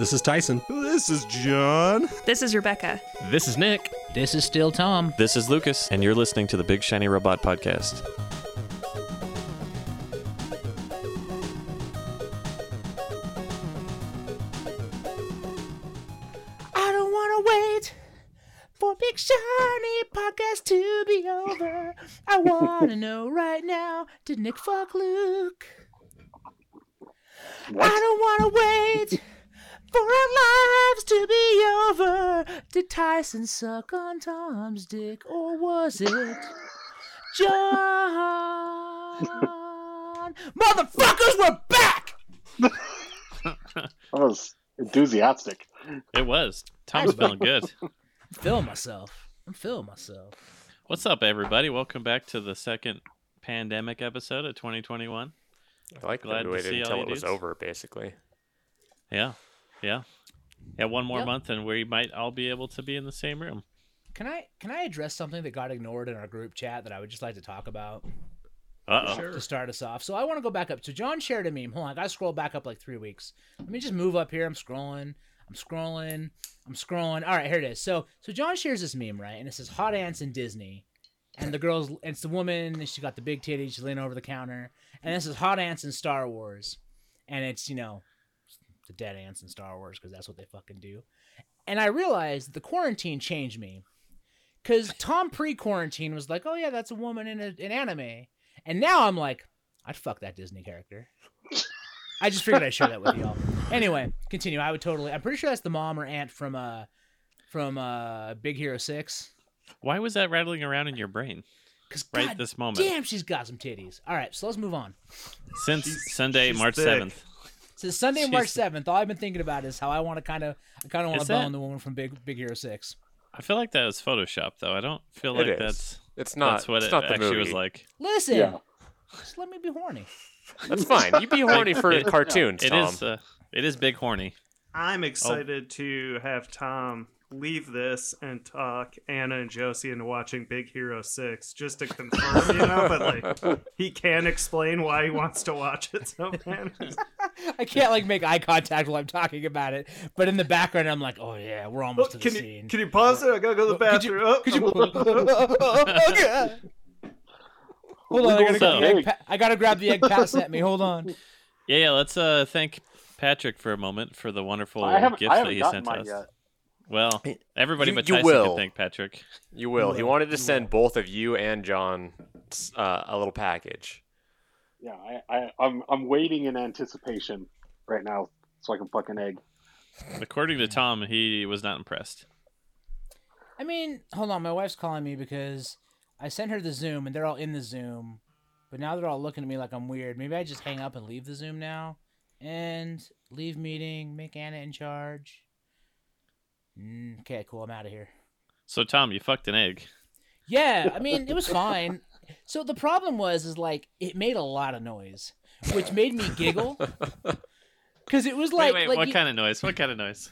This is Tyson. This is John. This is Rebecca. This is Nick. This is still Tom. This is Lucas, and you're listening to the Big Shiny Robot Podcast. I don't want to wait for Big Shiny Podcast to be over. I want to know right now did Nick fuck Luke? I don't want to wait for our lives to be over. Did Tyson suck on Tom's dick or was it John? Motherfuckers, we're back! That was enthusiastic. It was. Tom's feeling good. I'm feeling myself. I'm feeling myself. What's up, everybody? Welcome back to the second pandemic episode of 2021. I like Glad that to we waited see until you it was over, basically. Yeah, yeah, yeah. One more Yep. month, and we might all be able to be in the same room. Can I can I address something that got ignored in our group chat that I would just like to talk about Uh oh. Sure. to start us off? So I want to go back up. So John shared a meme. Hold on, I gotta scroll back up like three weeks. Let me just move up here. I'm scrolling. I'm scrolling. I'm scrolling. All right, here it is. So so John shares this meme right, and it says hot ants in Disney, and the girls. And it's the woman. And she got the big titties. She's leaning over the counter, and this is hot ants in Star Wars, and it's you know the dead ants in Star Wars because that's what they fucking do. And I realized the quarantine changed me. Because Tom pre quarantine was like, oh, yeah, that's a woman in a, an anime. And now I'm like, I'd fuck that Disney character. I just figured I'd share that with y'all. Anyway, continue. I would totally. I'm pretty sure that's the mom or aunt from uh from uh Big Hero Six. Why was that rattling around in your brain Cause right God this moment? damn, she's got some titties. All right, so let's move on. Since She's- Sunday, she's March thick. 7th. So Sunday, She's- March seventh. All I've been thinking about is how I want to kind of, I kind of want to bone the woman from Big Big Hero Six. I feel like that was Photoshop, though. I don't feel like is. that's It's not. that's what it's it not the actually was like. Listen, Yeah. just let me be horny. That's fine. You be horny for It- cartoons, It Tom. is. Uh, it is big horny. I'm excited to have Tom leave this and talk Anna and Josie into watching Big Hero 6 just to confirm, you know, but like he can explain why he wants to watch it so bad. I can't like make eye contact while I'm talking about it, but in the background I'm like, oh yeah, we're Oh, almost to the can, you, scene. can you pause it? I gotta go to the Could you- bathroom. Oh, Could you? oh, God. Hold on, I gotta, So- grab the egg pa- I gotta grab the egg Pat sent me. Hold on. Yeah, yeah. Let's uh thank Patrick for a moment for the wonderful I gifts that he sent mine us. yet. Well, everybody You- but you Tyson will. can thank Patrick. You will. He wanted to send both of you and John uh, a little package. Yeah, I, I, I'm, I'm waiting in anticipation right now so I can fuck an egg. According to Tom, he was not impressed. I mean, hold on. My wife's calling me because I sent her the Zoom and they're all in the Zoom, but now they're all looking at me like I'm weird. Maybe I just hang up and leave the Zoom now, and leave meeting, make Anna in charge. Mm, okay, cool. I'm out of here. So Tom, you fucked an egg. Yeah, I mean, it was fine. So the problem was, is like it made a lot of noise, which made me giggle. Because it was like, wait, wait. like what you- kind of noise? What kind of noise?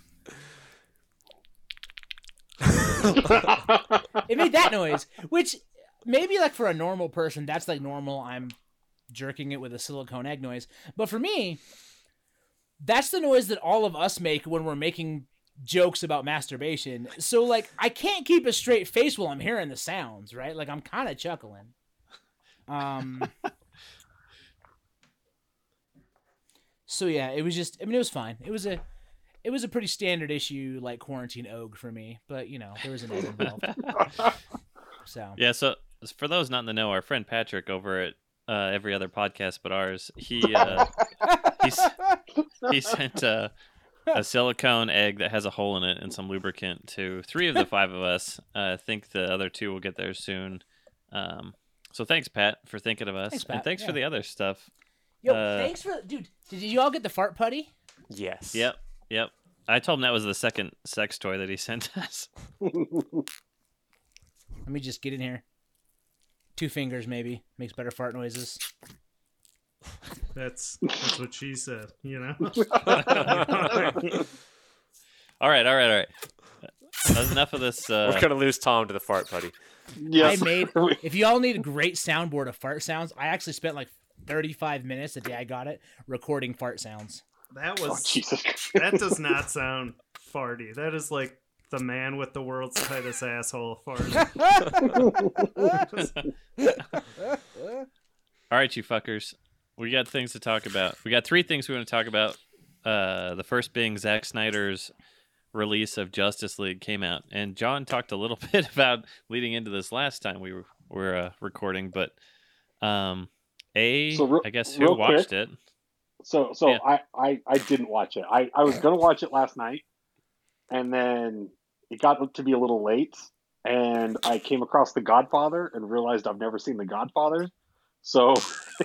it made that noise, which maybe like for a normal person, that's like normal. I'm jerking it with a silicone egg noise, but for me, that's the noise that all of us make when we're making jokes about masturbation. So like, I can't keep a straight face while I'm hearing the sounds, right? Like I'm kind of chuckling. Um. So yeah, it was just. I mean, it was fine. It was a, it was a pretty standard issue like quarantine og for me. But you know, there was an egg involved. So Yeah. So for those not in the know, our friend Patrick over at uh, every other podcast but ours, he uh, he's, he sent uh, a silicone egg that has a hole in it and some lubricant to three of the five of us. Uh, I think the other two will get there soon. Um, so thanks, Pat, for thinking of us, Thanks, and Pat. thanks for the other stuff. Yo, Uh, thanks for dude. Did you all get the fart putty? Yes. Yep, yep. I told him that was the second sex toy that he sent us. Let me just get in here. Two fingers maybe makes better fart noises. That's that's what she said, you know. All right, all right, all right. That's enough of this. Uh, We're gonna lose Tom to the fart buddy. yes. I made. If you all need a great soundboard of fart sounds, I actually spent like 35 minutes the day I got it recording fart sounds. That Oh was Jesus! That does not sound farty. That is like the man with the world's tightest asshole farty. All right, you fuckers. We got things to talk about. We got three things we want to talk about. Uh, the first being Zack Snyder's release of Justice League came out, and John talked a little bit about leading into this last time we were, were uh, recording. But um, a, So re- I guess who watched quick, it? So so Yeah. I, I I didn't watch it. I I was gonna watch it last night, and then it got to be a little late, and I came across The Godfather and realized I've never seen The Godfather. So,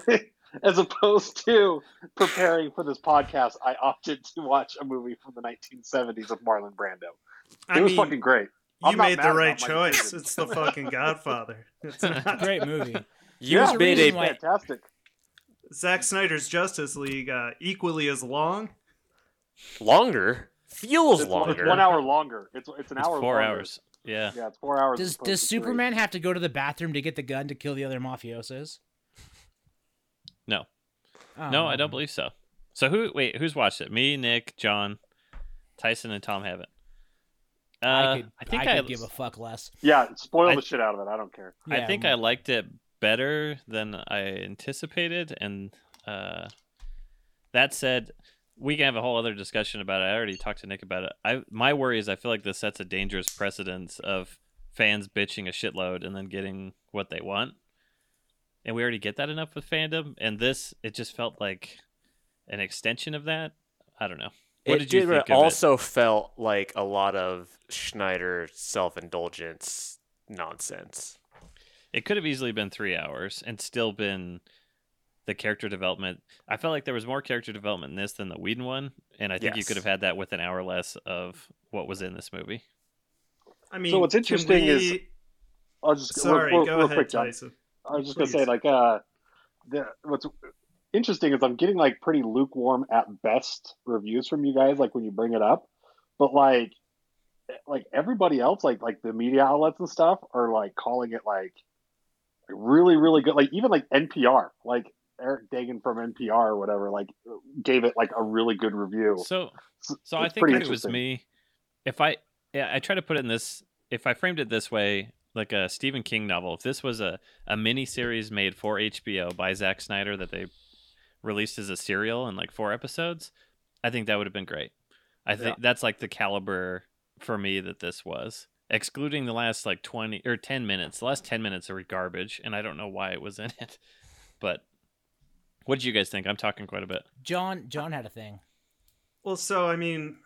as opposed to preparing for this podcast, I opted to watch a movie from the 1970s of Marlon Brando. It I was mean, fucking great. you I'm not made the right choice. decision. It's the fucking Godfather. It's a Great movie. You Yeah. made reason a why- Fantastic. Zack Snyder's Justice League uh, equally as long. longer. Feels It's, longer. it's one hour longer. It's it's an It's hour. four longer. hours. Yeah. Yeah, it's four hours. Does does to three. Superman have to go to the bathroom to get the gun to kill the other mafiosos? No. Oh. No, I don't believe so. So who? Wait, who's watched it? Me, Nick, John, Tyson, and Tom haven't. Uh, I could. I, think could I, give a fuck less. Yeah, spoil I- the shit out of it. I don't care. I think I liked it better than I anticipated, and uh, that said, we can have a whole other discussion about it. I already talked to Nick about it. I my worry is I feel like this sets a dangerous precedence of fans bitching a shitload and then getting what they want, and we already get that enough with fandom. And this, it just felt like an extension of that. I don't know. What it did you did- think of it? also felt like a lot of Schneider self-indulgence nonsense. It could have easily been three hours and still been the character development. I felt like there was more character development in this than the Whedon one, and I think you could have had that with an hour less of what was in this movie. I mean, So what's can interesting is- I'll just sorry, real, real, go real ahead, quick, John. I was just gonna say, like, uh, the what's interesting is I'm getting like pretty lukewarm at best reviews from you guys, like when you bring it up, but like, like everybody else, like like the media outlets and stuff, are like calling it like really, really good. Like even like NPR, like Eric Deggans from NPR or whatever, like gave it like a really good review. So, So so I think if it was me, if I, yeah, I try to put it in this. If I framed it this way, like a Stephen King novel, if this was a a mini series made for HBO by Zack Snyder that they released as a serial in like four episodes, I think that would have been great. I think that's like the caliber for me that this was. Excluding the last like twenty or ten minutes, the last ten minutes are garbage, and I don't know why it was in it. But what did you guys think? I'm talking quite a bit. John. John had a thing. Well, so I mean,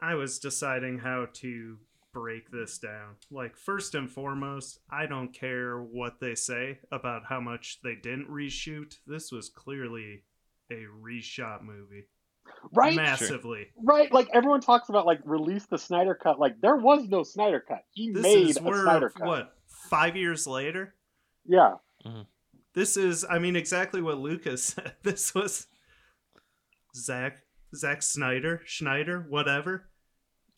I was deciding how to break this down. Like, first and foremost, I don't care what they say about how much they didn't reshoot. This was clearly a reshot movie. right, Massively. right. Like everyone talks about, like release the Snyder cut. Like there was no Snyder cut. He This made is a we're Snyder cut. what five years later. Yeah. Mm-hmm. This is, I mean, exactly what Lucas said. This was Zack Zach Snyder, Schneider, whatever,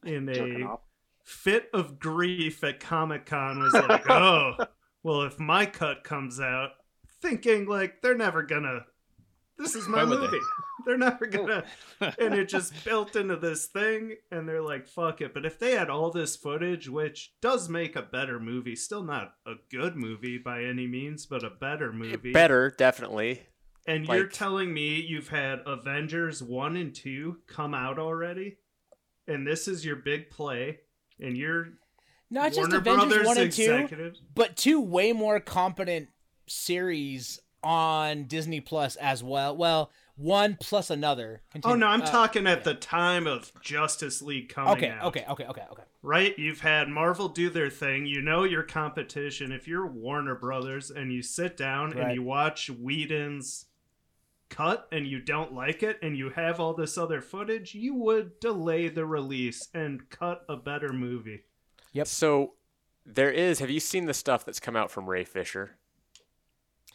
in a off. Fit of grief at Comic Con was like, oh, well, if my cut comes out, thinking like they're never gonna. This is my movie. They? are never oh. gonna. and it just built into this thing, and they're like, fuck it. But if they had all this footage, which does make a better movie, still not a good movie by any means, but a better eh, movie. Better, definitely. And you're telling me you've had Avengers 1 and 2 come out already? And this is your big play? And you're Not just Warner Avengers Brothers one and two, executives? but two way more competent series on Disney Plus as well. Well, one plus another. Oh, no, I'm uh, talking at the time of Justice League coming Okay, out. okay, okay, okay, okay. Right? You've had Marvel do their thing. You know your competition. If you're Warner Brothers and you sit down and you watch Whedon's cut and you don't like it and you have all this other footage, you would delay the release and cut a better movie. Yep. So there is. Have you seen the stuff that's come out from Ray Fisher?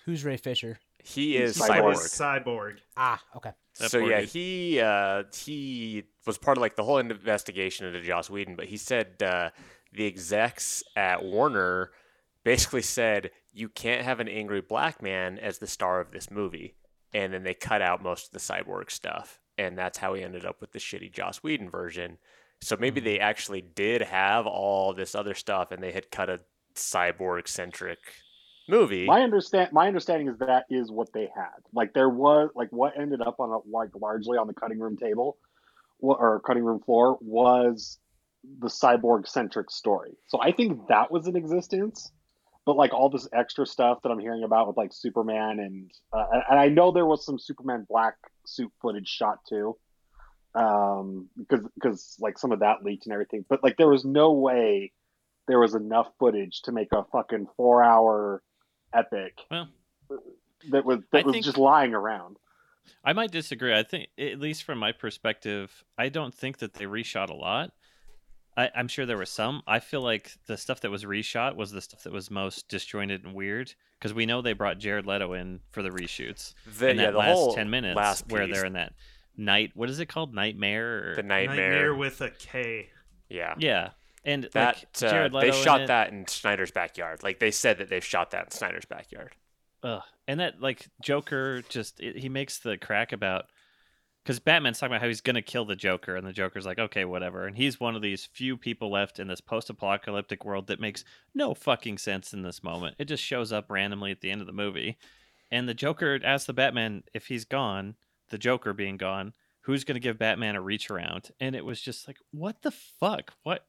Who's Ray Fisher? He is Cyborg. Cyborg. Cyborg. Ah, okay. That so yeah, dude. he uh, he was part of like the whole investigation into Joss Whedon, but he said uh, the execs at Warner basically said you can't have an angry black man as the star of this movie, and then they cut out most of the cyborg stuff. and that's how we ended up with the shitty Joss Whedon version. So maybe Hmm. they actually did have all this other stuff, and they had cut a cyborg centric movie. My understand my understanding is that is what they had. Like there was like what ended up on a, like largely on the cutting room table or cutting room floor was the cyborg centric story. So I think that was in existence. But like all this extra stuff that I'm hearing about with like Superman and uh, and I know there was some Superman black suit footage shot too, um, because because like some of that leaked and everything. But like there was no way there was enough footage to make a fucking four hour epic Well, that was that I was think- just lying around. I might disagree. I think, at least from my perspective, I don't think that they reshot a lot. I, I'm sure there were some. I feel like the stuff that was reshot was the stuff that was most disjointed and weird because we know they brought Jared Leto in for the reshoots. The, in yeah, that the last whole ten minutes last where they're in that night. What is it called? Nightmare. Or, the Nightmare. nightmare. with a K. yeah, yeah, and that like uh, Jared Leto they shot it. that in Snyder's backyard. Like they said that they've shot that in Snyder's backyard. Ugh. And that like Joker just it, he makes the crack about because Batman's talking about how he's gonna kill the Joker, and the Joker's like, okay, whatever. And he's one of these few people left in this post-apocalyptic world that makes no fucking sense in this moment. It just shows up randomly at the end of the movie, and the Joker asks the Batman if he's gone, the Joker being gone, who's gonna give Batman a reach around? And it was just like, what the fuck? What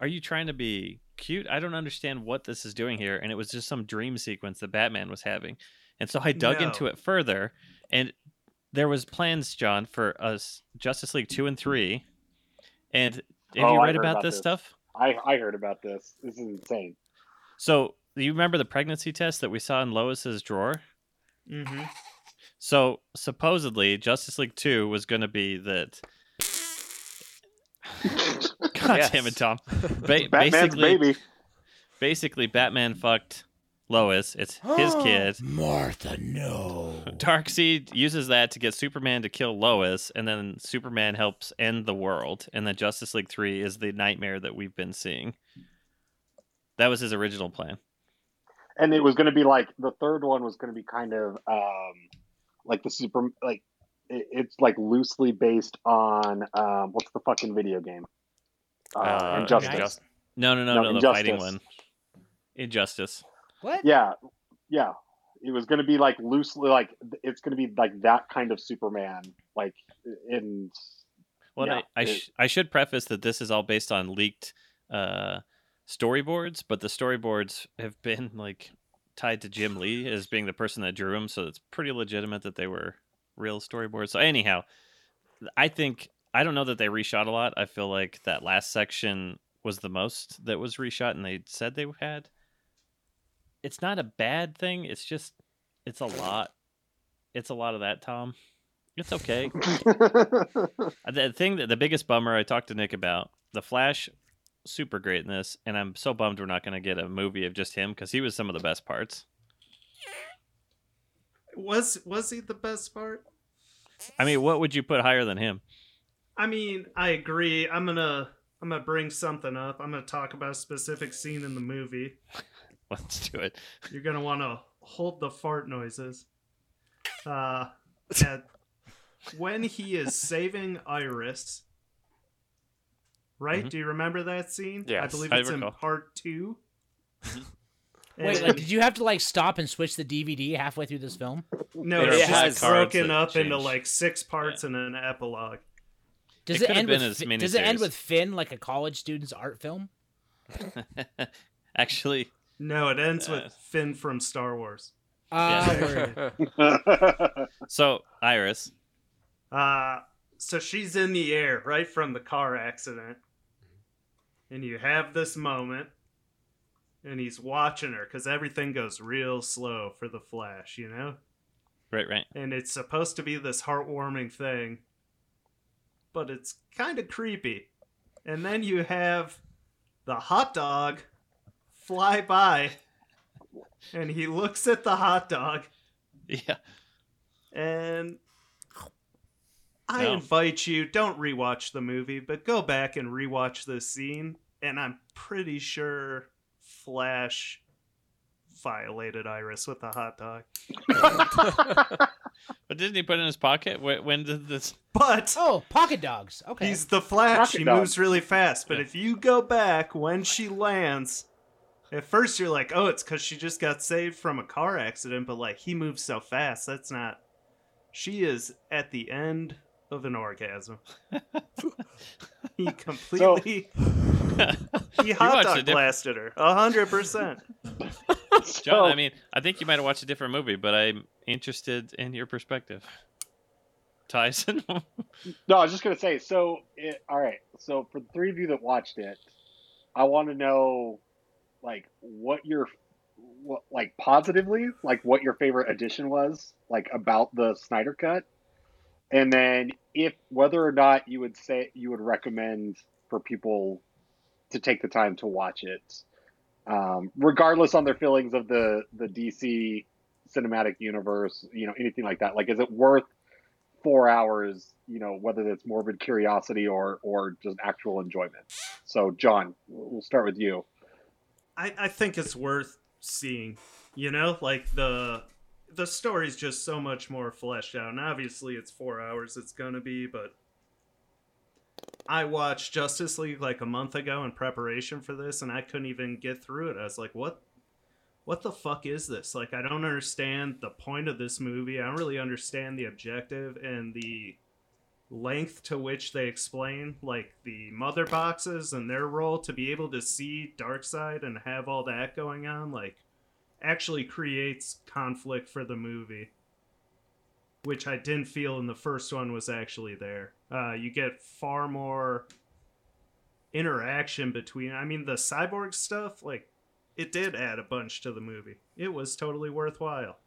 are you trying to be cute? I don't understand what this is doing here. And it was just some dream sequence that Batman was having. And so I dug No. into it further, and there was plans, John, for us Justice League two and three. And have Oh, you read about, about this this. stuff? I I heard about this. This is insane. So you remember the pregnancy test that we saw in Lois's drawer? Mm-hmm. So supposedly Justice League two was going to be that. God Yes. damn it, Tom! Ba- Batman's basically, baby. basically, Batman fucked Lois. It's his kid. Martha, no. Darkseid uses that to get Superman to kill Lois, and then Superman helps end the world. And then Justice League 3 is the nightmare that we've been seeing. That was his original plan. and it was going to be like the third one was going to be kind of um like the super like it, it's like loosely based on um what's the fucking video game uh, Uh, injustice Injustice. No, no, no, No, no, the Injustice. fighting one. Injustice. What? yeah yeah it was going to be like loosely like it's going to be like that kind of superman like in Well, Yeah, I, I, it- sh- I should preface that this is all based on leaked uh, storyboards, but the storyboards have been like tied to Jim Lee as being the person that drew them, so it's pretty legitimate that they were real storyboards. So anyhow, I think I don't know that they reshot a lot. I feel like that last section was the most that was reshot, and they said they had. It's not a bad thing. It's just it's a lot. It's a lot of that, Tom. It's okay. The thing that the biggest bummer I talked to Nick about the Flash, super great in this, and I'm so bummed we're not going to get a movie of just him because he was some of the best parts. Was was he the best part? I mean, what would you put higher than him? I mean, I agree. I'm gonna I'm gonna bring something up. I'm gonna talk about a specific scene in the movie. Let's do it. You're gonna want to hold the fart noises. Uh, at, when he is saving Iris, right? Mhm. Do you remember that scene? Yeah, I Yes, believe I it's in part 2 Wait, like, did you have to like stop and switch the DVD halfway through this film? no, There it's are just broken that up into like six parts and an epilogue. Does It it, could've end been with as Fi- many Does it end with Finn like a college student's art film? Actually, No, it ends Uh, with Finn from Star Wars. Uh, so Iris, Uh, so she's in the air right from the car accident. And you have this moment. And he's watching her because everything goes real slow for the Flash, you know? right, right. And it's supposed to be this heartwarming thing. But it's kind of creepy. And then you have the hot dog fly by. And he looks at the hot dog Yeah, and I No. invite you, don't rewatch the movie, but go back and rewatch this scene. And I'm pretty sure Flash violated Iris with the hot dog. But didn't he put it in his pocket? When, when did this? But Oh, pocket dogs. Okay. he's the Flash. Rocket He dog. moves really fast. But Yeah. if you go back when she lands, at first you're like, oh, it's because she just got saved from a car accident. But like he moves so fast, that's not. She is at the end of an orgasm. he completely. he hot dog diff- blasted her. A hundred percent. John, I mean, I think you might have watched a different movie, but I'm interested in your perspective. Tyson, No, I was just gonna say. So, it, all right. So, for the three of you that watched it, I want to know, like, what your, what, like, positively, like, what your favorite addition was, like, about the Snyder cut, and then if whether or not you would say you would recommend for people to take the time to watch it, um, regardless on their feelings of the the DC cinematic universe, you know, anything like that. Like, is it worth four hours, you know, whether it's morbid curiosity or or just actual enjoyment. So, John, we'll start with you. I, I think it's worth seeing. You know, like the the story's just so much more fleshed out. And obviously, it's four hours. It's gonna be, but I watched Justice League like a month ago in preparation for this, and I couldn't even get through it. I was like, what? What the fuck is this? Like, I don't understand the point of this movie. I don't really understand the objective and the length to which they explain like the mother boxes and their role to be able to see Darkseid and have all that going on like actually creates conflict for the movie which I didn't feel in the first one was actually there. Uh, you get far more interaction between. I mean, the cyborg stuff, like, it did add a bunch to the movie. It was totally worthwhile.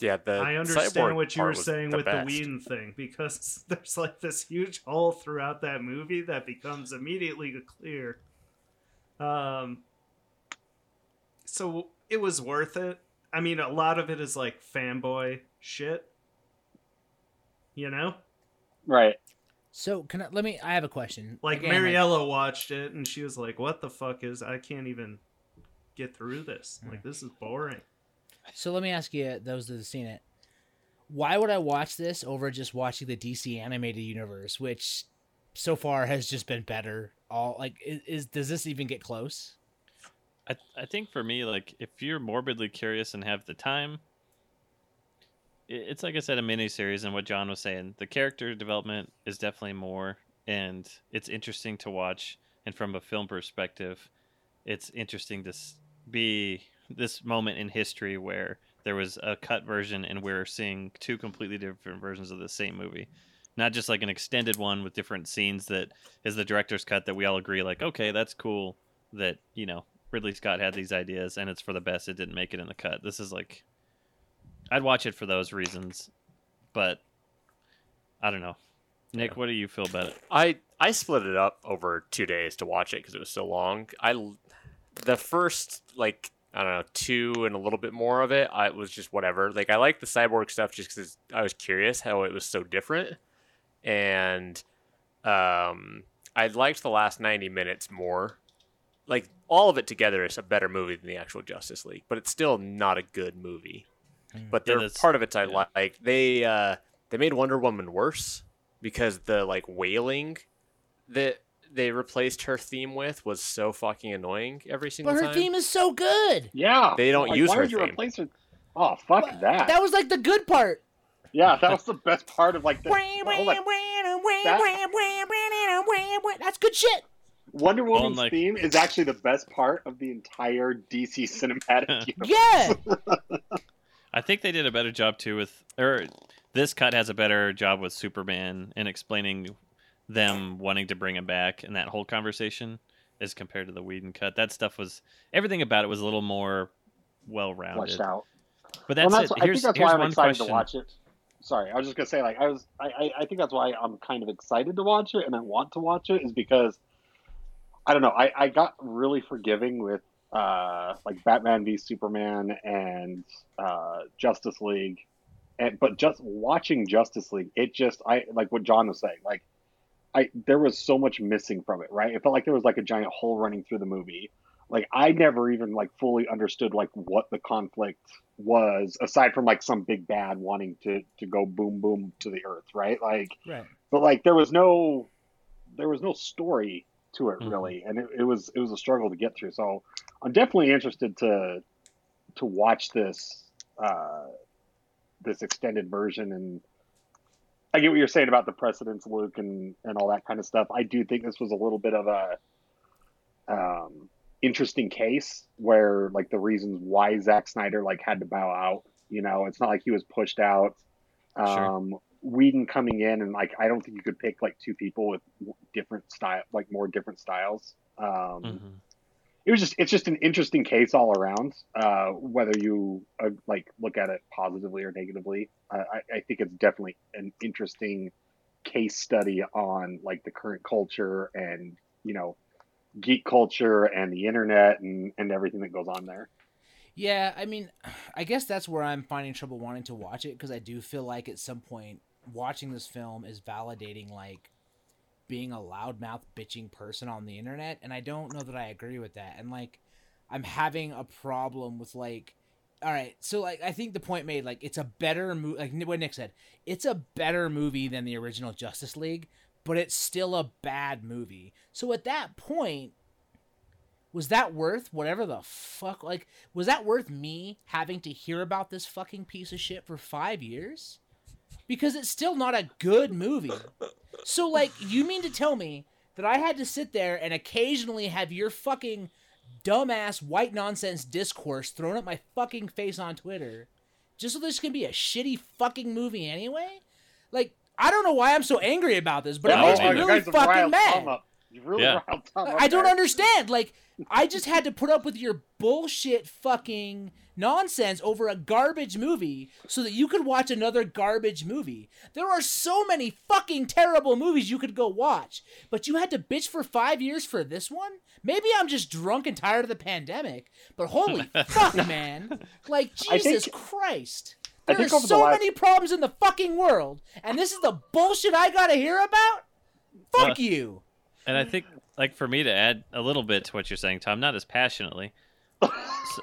Yeah, the I understand what you were saying the with best. the Whedon thing because there's like this huge hole throughout that movie that becomes immediately clear. Um, so it was worth it. I mean, a lot of it is like fanboy shit. You know, Right. so can I, let me. I have a question. like Again, Mariella watched it and she was like, "What the fuck is? I can't even get through this. Like, this is boring." So let me ask you, those that have seen it, why would I watch this over just watching the DC animated universe, which so far has just been better? All like, is, is does this even get close? I I think for me, like if you're morbidly curious and have the time, it's like I said, a mini series, and what John was saying, the character development is definitely more, and it's interesting to watch. And from a film perspective, it's interesting to be this moment in history where there was a cut version, and we're seeing two completely different versions of the same movie. Not just like an extended one with different scenes that is the director's cut that we all agree, like, okay, that's cool that, you know, Ridley Scott had these ideas and it's for the best. It didn't make it in the cut. This is like, I'd watch it for those reasons, but I don't know. Nick, what do you feel about it? I I split it up over two days to watch it because it was so long. i the first like I don't know two and a little bit more of it. I was just whatever. Like I like the cyborg stuff just because I was curious how it was so different, and um, I liked the last ninety minutes more. Like all of it together is a better movie than the actual Justice League, but it's still not a good movie. But Yeah, there part of it I yeah. like. They uh, they made Wonder Woman worse because the like wailing that they replaced her theme with was so fucking annoying every single time. But her time. theme is so good. Yeah. They don't Like, use why her would you theme. replace her? Oh, fuck What- that. That was like the good part. Yeah, that was the best part of like the. hold on. That's good shit. Wonder Well, Woman's like- theme is actually the best part of the entire DC cinematic universe. Yeah. I think they did a better job too with, or this cut has a better job with Superman in explaining them wanting to bring him back and that whole conversation as compared to the Whedon cut. That stuff was everything about it was a little more well rounded. Fleshed out. But that's, well, it. I think that's here's why I'm excited question. to watch it. Sorry, I was just gonna say like I was. I, I I think that's why I'm kind of excited to watch it and I want to watch it is because I don't know. I I got really forgiving with uh like Batman v Superman and uh Justice League, and but just watching Justice League, it just I like what John was saying like. I there was so much missing from it, right? It felt like there was like a giant hole running through the movie. like I never even like fully understood like what the conflict was aside from like some big bad wanting to to go boom boom to the earth, right? Like Right. but like there was no there was no story to it Mhm. really and it, it was it was a struggle to get through so i'm definitely interested to to watch this uh this extended version and i get what you're saying about the precedents luke and and all that kind of stuff i do think this was a little bit of a um interesting case where like the reasons why Zack Snyder like had to bow out you know it's not like he was pushed out Sure. um Whedon coming in and like I don't think you could pick like two people with different style, like more different styles. Um, Mhm. It was just it's just an interesting case all around. Uh, whether you uh, like look at it positively or negatively, uh, I, I think it's definitely an interesting case study on like the current culture and you know geek culture and the internet and and everything that goes on there. Yeah, I mean, I guess that's where I'm finding trouble wanting to watch it because I do feel like at some point watching this film is validating like being a loudmouth bitching person on the internet, and I don't know that I agree with that. And like, I'm having a problem with like, all right, so like I think the point made like it's a better movie. Like what Nick said, it's a better movie than the original Justice League, but it's still a bad movie. So at that point, was that worth whatever the fuck? Like, was that worth me having to hear about this fucking piece of shit for five years? Because it's still not a good movie. So, like, you mean to tell me that I had to sit there and occasionally have your fucking dumbass white nonsense discourse thrown at my fucking face on Twitter just so this can be a shitty fucking movie anyway? Like, I don't know why I'm so angry about this, but Yeah, it makes me really fucking riled mad. Tom up. You really Yeah. riled up I don't there. understand. Like, I just had to put up with your bullshit fucking nonsense over a garbage movie so that you could watch another garbage movie. There are so many fucking terrible movies you could go watch, but you had to bitch for five years for this one? Maybe I'm just drunk and tired of the pandemic, but holy fuck, man. Like, Jesus think- Christ. I There are think the so last- many problems in the fucking world, and this is the bullshit I gotta hear about? Fuck Uh, you. And I think, like, for me to add a little bit to what you're saying, Tom, not as passionately. So,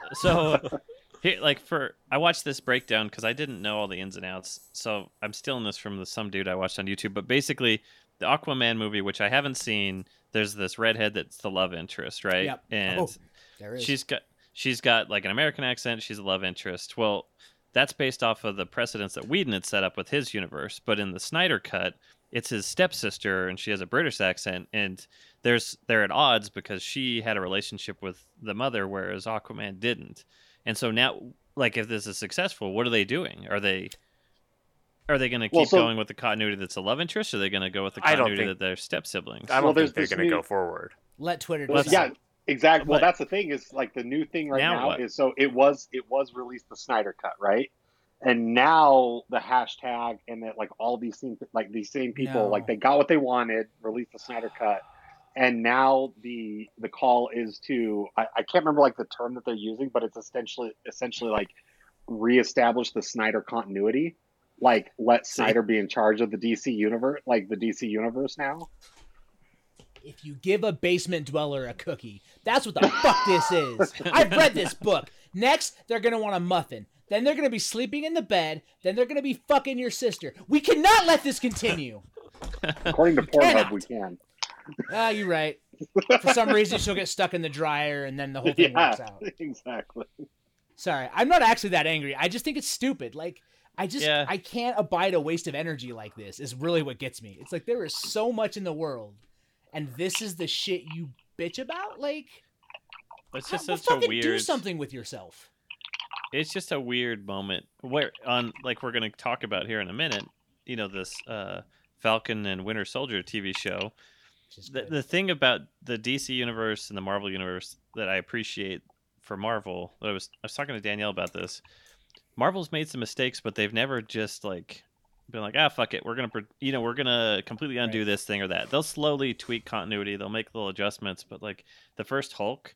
so here, like, for I watched this breakdown because I didn't know all the ins and outs. So I'm stealing this from the some dude I watched on YouTube. But basically, the Aquaman movie, which I haven't seen, there's this redhead that's the love interest, right? Yep. Oh, and Oh, There is. she's got she's got like an American accent. She's a love interest. Well, that's based off of the precedents that Whedon had set up with his universe. But in the Snyder cut, it's his stepsister, and she has a British accent, and there's they're at odds because she had a relationship with the mother, whereas Aquaman didn't. And so now, like, if this is successful, what are they doing? Are they are they going to keep Well, so- going with the continuity that's a love interest, or are they going to go with the continuity think- that they're step siblings? I don't Well, think they're going to go forward. Let Twitter Well, decide. yeah, exactly. Well, that's the thing is like the new thing right Now now, what? is so it was it was released the Snyder cut, right? And now the hashtag and that like all these same like these same people No. like they got what they wanted, released the Snyder cut, and now the the call is to I, I can't remember like the term that they're using, but it's essentially essentially like reestablish the Snyder continuity. Like let Snyder be in charge of the DC universe, like the DC universe now. If you give a basement dweller a cookie, that's what the fuck this is. I've read this book. Next, they're gonna want a muffin. Then they're gonna be sleeping in the bed. Then they're gonna be fucking your sister. We cannot let this continue. According to Pornhub, Cannot. we can. Ah, you're right. For some reason, she'll get stuck in the dryer, and then the whole thing Yeah, works out. exactly. Sorry, I'm not actually that angry. I just think it's stupid. Like, I just Yeah. I can't abide a waste of energy like this. Is really what gets me. It's like there is so much in the world, and this is the shit you bitch about. Like, It's just such a weird. do something with yourself. it's just a weird moment where on like we're going to talk about here in a minute you know this uh falcon and winter soldier tv show the, the thing about the dc universe and the marvel universe that i appreciate for marvel i was i was talking to danielle about this marvel's made some mistakes but they've never just like been like ah fuck it we're gonna you know we're gonna completely undo Right. this thing or that they'll slowly tweak continuity they'll make little adjustments but like the first hulk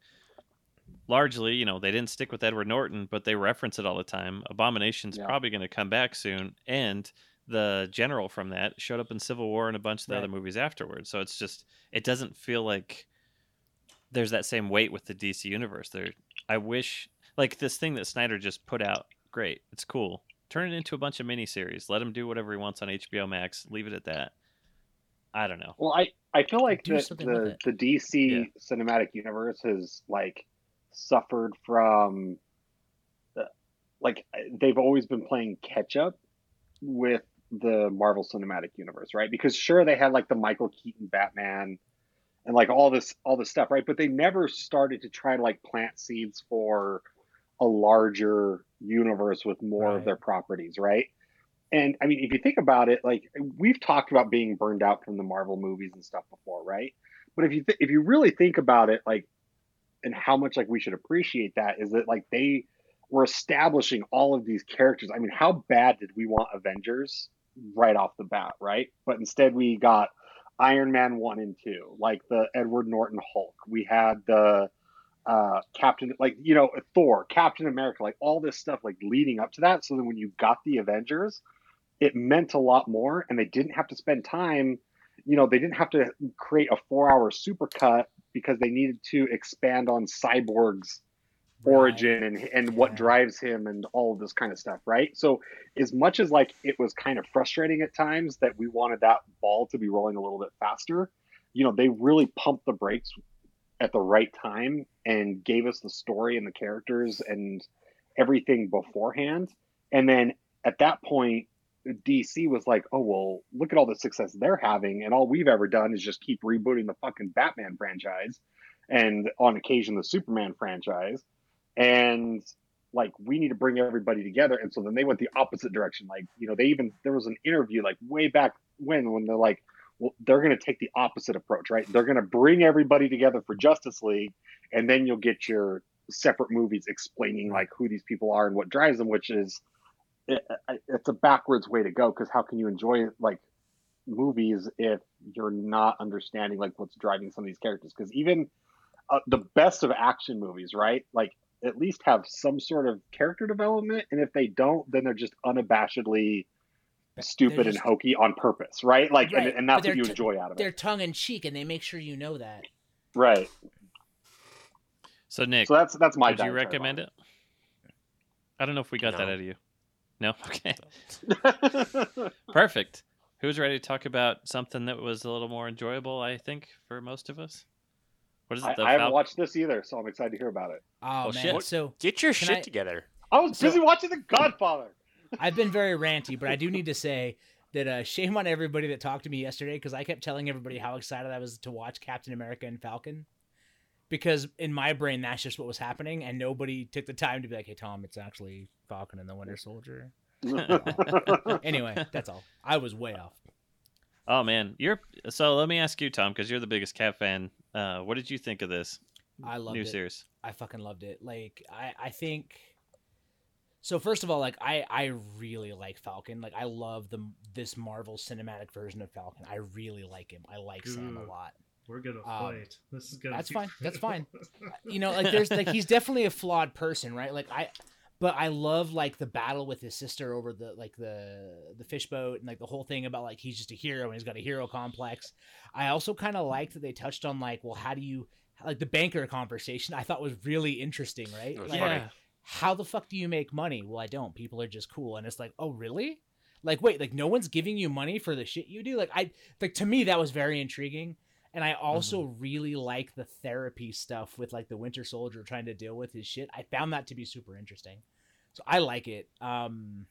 largely, you know, they didn't stick with Edward Norton, but they reference it all the time. Abomination's Yeah. probably going to come back soon, and the general from that showed up in Civil War and a bunch of the Right. other movies afterwards. So it's just it doesn't feel like there's that same weight with the DC universe. There, I wish like this thing that Snyder just put out. Great, it's cool. Turn it into a bunch of miniseries. Let him do whatever he wants on HBO Max. Leave it at that. I don't know. Well, I, I feel like Do the, the, the DC cinematic universe has like suffered from the, like they've always been playing catch up with the Marvel Cinematic Universe, right? Because sure they had like the Michael Keaton Batman and like all this all this stuff, right? But they never started to try to like plant seeds for a larger universe with more Right. of their properties, right? And I mean, if you think about it, like we've talked about being burned out from the Marvel movies and stuff before, right? But if you th- if you really think about it, like, and how much like we should appreciate that is that like they were establishing all of these characters. I mean, how bad did we want Avengers right off the bat, right? But instead we got Iron Man one and two, like the Edward Norton Hulk. We had the uh Captain, like you know Thor, Captain America, like all this stuff, like leading up to that. So then when you got the Avengers, it meant a lot more, and they didn't have to spend time. You know, they didn't have to create a four-hour supercut because they needed to expand on Cyborg's origin and and what drives him and all of this kind of stuff, right? So as much as like it was kind of frustrating at times that we wanted that ball to be rolling a little bit faster, you know, they really pumped the brakes at the right time and gave us the story and the characters and everything beforehand. And then at that point, DC was like, oh, well, look at all the success they're having. And all we've ever done is just keep rebooting the fucking Batman franchise and on occasion the Superman franchise. And like, we need to bring everybody together. And so then they went the opposite direction. Like, you know, they even, there was an interview like way back when, when they're like, well, they're going to take the opposite approach, right? They're going to bring everybody together for Justice League, and then you'll get your separate movies explaining like who these people are and what drives them, which is it, it's a backwards way to go because how can you enjoy like movies if you're not understanding like what's driving some of these characters? Because even uh, the best of action movies, right? Like at least have some sort of character development, and if they don't, then they're just unabashedly stupid They're and hokey on purpose, right? Like, Right, and, and that's what you t- enjoy out of it. They're tongue in cheek, and they make sure you know that. right? So Nick, So that's that's my. would you recommend on it? I don't know if we got that out of you. No. Okay. Perfect. Who's ready to talk about something that was a little more enjoyable? I think for most of us. What is it? I, The I haven't Fal- watched this either, so I'm excited to hear about it. Oh Well, man, shit. so Get your shit I- together. I was So- busy watching The Godfather. I've been very ranty, but I do need to say that uh, shame on everybody that talked to me yesterday because I kept telling everybody how excited I was to watch Captain America and Falcon. Because in my brain, that's just what was happening, and nobody took the time to be like, "Hey, Tom, it's actually Falcon and the Winter Soldier." Anyway, that's all. I was way off. Oh man, you're so. Let me ask you, Tom, because you're the biggest Cap fan. Uh, what did you think of this I loved new it. series? I fucking loved it. Like I, I think. So first of all, like I, I really like Falcon. Like I love the this Marvel cinematic version of Falcon. I really like him. I like Sam a lot. We're gonna Um, fight. This is gonna. that's be fine. That's fine. You know, like there's like he's definitely a flawed person, right? Like I, but I love like the battle with his sister over the like the the fish boat and like the whole thing about like he's just a hero and he's got a hero complex. I also kind of like that they touched on like, well, how do you like the banker conversation? I thought was really interesting, right? It was Like, funny. How the fuck do you make money? Well, I don't. People are just cool, and it's like, oh, really? Like, wait, like no one's giving you money for the shit you do. Like, I like to me that was very intriguing, and I also Mm-hmm. really like the therapy stuff with like the Winter Soldier trying to deal with his shit. I found that to be super interesting, so I like it. Um,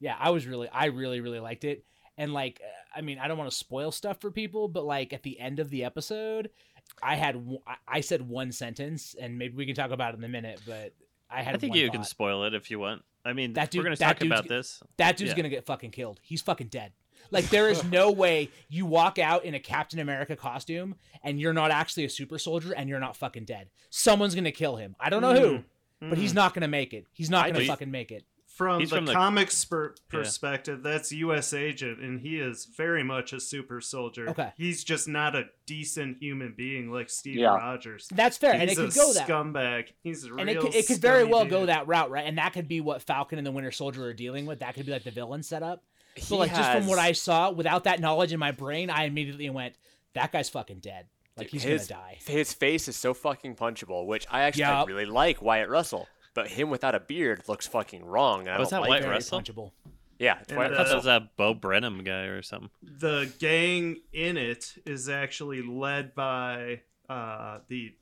yeah, I was really, I really, really liked it. And like, I mean, I don't want to spoil stuff for people, but like at the end of the episode, I had, I said one sentence, and maybe we can talk about it in a minute. But I had, I think you can spoil it if you want. I mean, That dude- we're going to talk about this. That dude's Yeah. gonna get fucking killed. He's fucking dead. Like there is no way you walk out in a Captain America costume and you're not actually a super soldier and you're not fucking dead. Someone's gonna kill him. I don't know who, but he's Mm. not gonna make it. He's not gonna fucking make it. From He's the from the- comics per- Yeah. perspective, that's U.S. Agent, and he is very much a super soldier. Okay. he's just not a decent human being like Steve Yeah. Rogers. That's fair, and it He's could a go that. scumbag. He's a real and it could, it could very scummy well dude. go that route, right? And that could be what Falcon and the Winter Soldier are dealing with. That could be like the villain setup. He But like just from what I saw, without that knowledge in my brain, I immediately went, "That guy's fucking dead." Like he's his, gonna die. His face is so fucking punchable, which I actually Yup. really like Wyatt Russell. But him without a beard looks fucking wrong. and I Was don't that like Wyatt it. Very Russell? punchable. Yeah, And, Wyatt I thought uh, that was that Bo Burnham guy or something. The gang in it is actually led by uh, the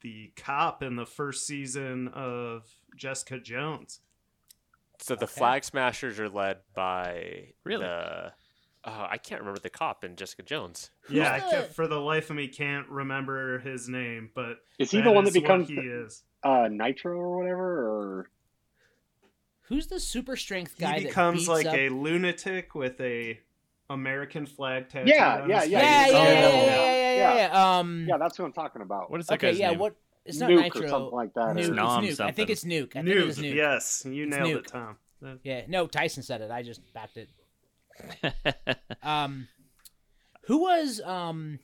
the cop in the first season of Jessica Jones. So the Okay. Flag Smashers are led by Really? the. Uh, I can't remember the cop in Jessica Jones. yeah, I can't, for the life of me can't remember his name, but Is he the one that is what becomes he is. uh, Nitro or whatever? Or Who's the super strength guy He that becomes like up... a lunatic with a American flag tattoo. Yeah, yeah, yeah, Yeah, yeah, yeah, yeah, yeah, yeah. yeah, yeah, yeah, yeah. Um, yeah, that's what I'm talking about. What is that okay, guy's yeah. name? What? It's not Nuke Nitro. or something like that. Nuke. It's It's Nom Nuke. I think it's Nuke. I think it is Nuke, Nuke. yes, you It's nailed Nuke. it, Tom. Yeah, no, Tyson said it. I just backed it. Um, who was um,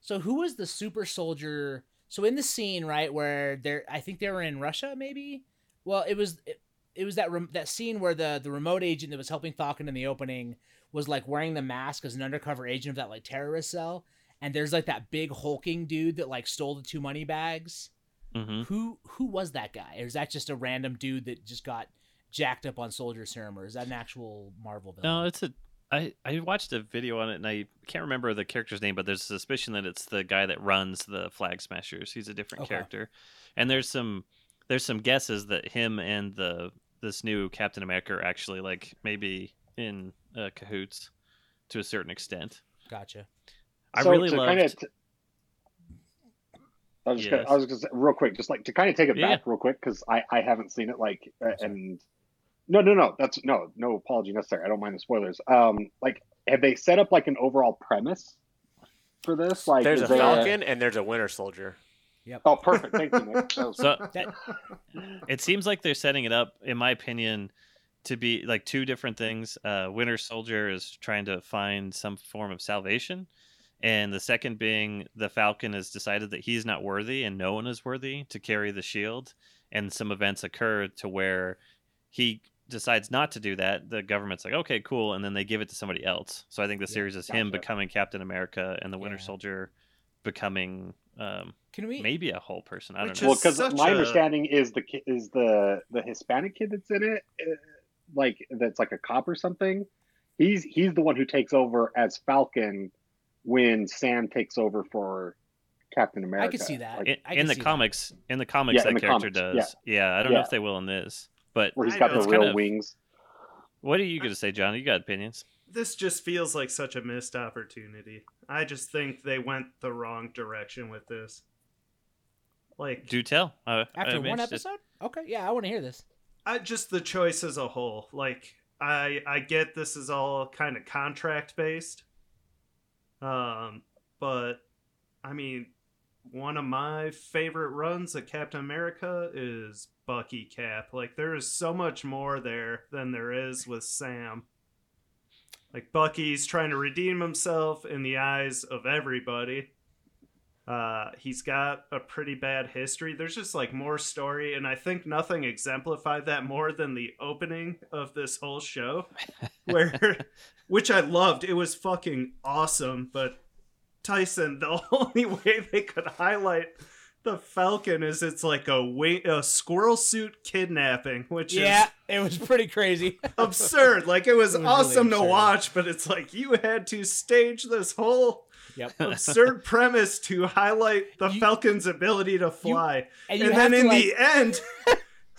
so who was the super soldier? So in the scene, right where they're, I think they were in Russia, maybe. Well, it was it, it was that rem- that scene where the the remote agent that was helping Falcon in the opening was like wearing the mask as an undercover agent of that like terrorist cell, and there's like that big hulking dude that like stole the two money bags. hmm Who who was that guy? Or is that just a random dude that just got jacked up on soldier serum, or is that an actual Marvel villain? No, it's a. I I watched a video on it and I can't remember the character's name, but there's a suspicion that it's the guy that runs the Flag Smashers. He's a different Okay. character, and there's some there's some guesses that him and the this new Captain America are actually like maybe in uh, cahoots to a certain extent. Gotcha. I So really to loved. Kinda t- I was just gonna, Yes. I was gonna say, real quick, just like to kind of take it Yeah. back real quick because I I haven't seen it like uh, and no no no that's no no apology necessary. I don't mind the spoilers. Um, like have they set up like an overall premise for this? Like There's a there Falcon and there's a Winter Soldier. Yeah. Oh, perfect. Thank you, Nick. That was- So That it seems like they're setting it up, in my opinion, to be like two different things. Uh, Winter Soldier is trying to find some form of salvation, and the second being the Falcon has decided that he's not worthy and no one is worthy to carry the shield. And some events occur to where he decides not to do that. The government's like, okay, cool, and then they give it to somebody else. So I think the Yeah, series is him becoming Captain America and the Winter Yeah. Soldier becoming um, can we? maybe a whole person. I don't know. well, because my a- understanding is the ki- is the the Hispanic kid that's in it, uh, like that's like a cop or something. He's he's the one who takes over as Falcon when Sam takes over for Captain America. I can see that. like, in, in the see that. comics in the comics Yeah, in the comics, that character comics, does yeah, i don't know if they will in this but where he's I got know, the it's real kind of- wings. what are you going to say john you got opinions This just feels like such a missed opportunity. I just think they went the wrong direction with this. Like, do tell uh, After I'm one interested. episode? Okay, yeah, I want to hear this. I just the choice as a whole. Like I I get this is all kind of contract based. Um but I mean one of my favorite runs of Captain America is Bucky Cap. Like there is so much more there than there is with Sam. Like Bucky's trying to redeem himself in the eyes of everybody. Uh, he's got a pretty bad history. There's just like more story, and I think nothing exemplified that more than the opening of this whole show, where, which I loved. It was fucking awesome. But Tyson, the only way they could highlight the Falcon is it's like a wing, a squirrel suit kidnapping, which Yeah, is it was pretty crazy. absurd. Like it was, It was really awesome to watch, but it's like you had to stage this whole yep. absurd premise to highlight the You- Falcon's ability to fly. And And, you have then in like- the end,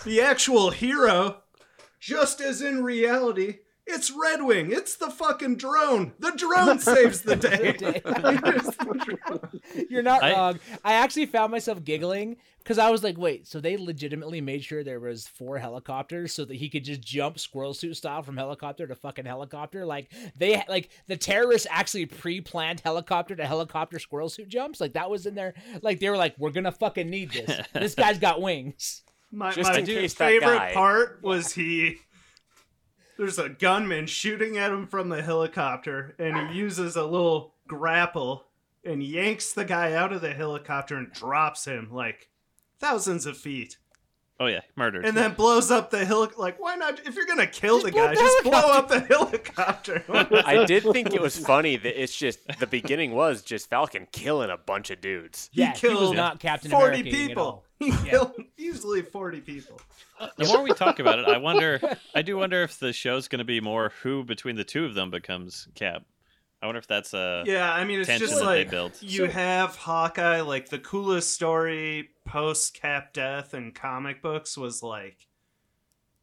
the actual hero, just as in reality, it's Red Wing. It's the fucking drone. The drone saves the day. You're not I- wrong. I actually found myself giggling because I was like, wait, so they legitimately made sure there was four helicopters so that he could just jump squirrel suit style from helicopter to fucking helicopter? Like they like the terrorists actually pre-planned helicopter to helicopter squirrel suit jumps? Like that was in there. Like they were like, we're gonna fucking need this. this guy's got wings. My, Just my in case that favorite guy- part was he. There's a gunman shooting at him from the helicopter, and he uses a little grapple and yanks the guy out of the helicopter and drops him like thousands of feet. Oh yeah, murdered. and then blows up the hill. Like, why not? If you're gonna kill Just the guy, the just blow up the helicopter. I did think it was funny that it's just the beginning was just Falcon killing a bunch of dudes. He yeah, he was not Captain Forty America at all. people. He killed easily forty people. Uh, the more we talk about it, I wonder. I do wonder if the show's going to be more who between the two of them becomes Cap. I wonder if that's a Yeah, I mean, it's tension just like built. you So- have Hawkeye. Like the coolest story post Cap death in comic books was like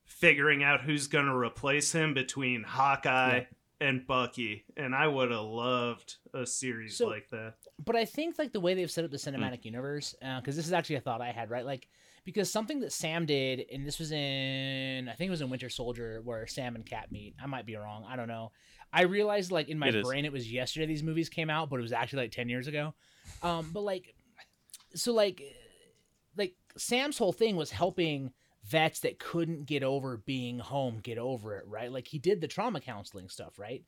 figuring out who's gonna replace him between Hawkeye and Bucky, and I would have loved a series So- like that. but I think like the way they've set up the hmm. cinematic universe, uh, because this is actually a thought I had, right? Like because something that Sam did, and this was in I think it was in Winter Soldier where Sam and Cap meet. I might be wrong. I don't know. I realized like in my It brain it was yesterday these movies came out, but it was actually like ten years ago. Um, but like, so like, like Sam's whole thing was helping vets that couldn't get over being home get over it, right? Like he did the trauma counseling stuff, right?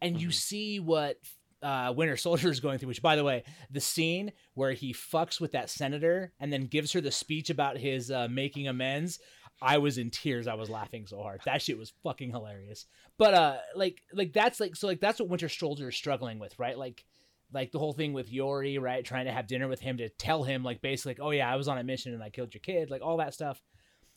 And you Mhm. see what uh, Winter Soldier is going through. Which, by the way, the scene where he fucks with that senator and then gives her the speech about his uh, making amends. I was in tears. I was laughing so hard. That shit was fucking hilarious. But uh, like, like that's like so like that's what Winter Soldier is struggling with, right? Like, like the whole thing with Yori, right? Trying to have dinner with him to tell him like basically, like, oh yeah, I was on a mission and I killed your kid, like all that stuff.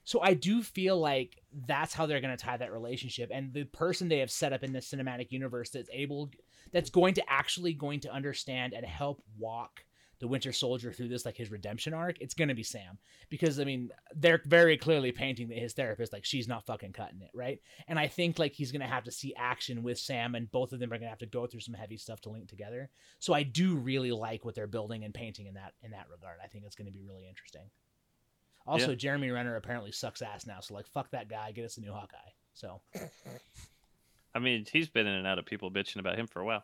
So I do feel like that's how they're going to tie that relationship, and the person they have set up in the cinematic universe that's able, that's going to actually going to understand and help walk the Winter Soldier through this like his redemption arc. It's going to be Sam because I mean they're very clearly painting that his therapist like she's not fucking cutting it, right? And I think like he's going to have to see action with Sam, and both of them are going to have to go through some heavy stuff to link together. So I do really like what they're building and painting in that in that regard. I think it's going to be really interesting. Also, Yeah. Jeremy Renner apparently sucks ass now, so like fuck that guy, get us a new Hawkeye. So I mean, he's been in and out of people bitching about him for a while.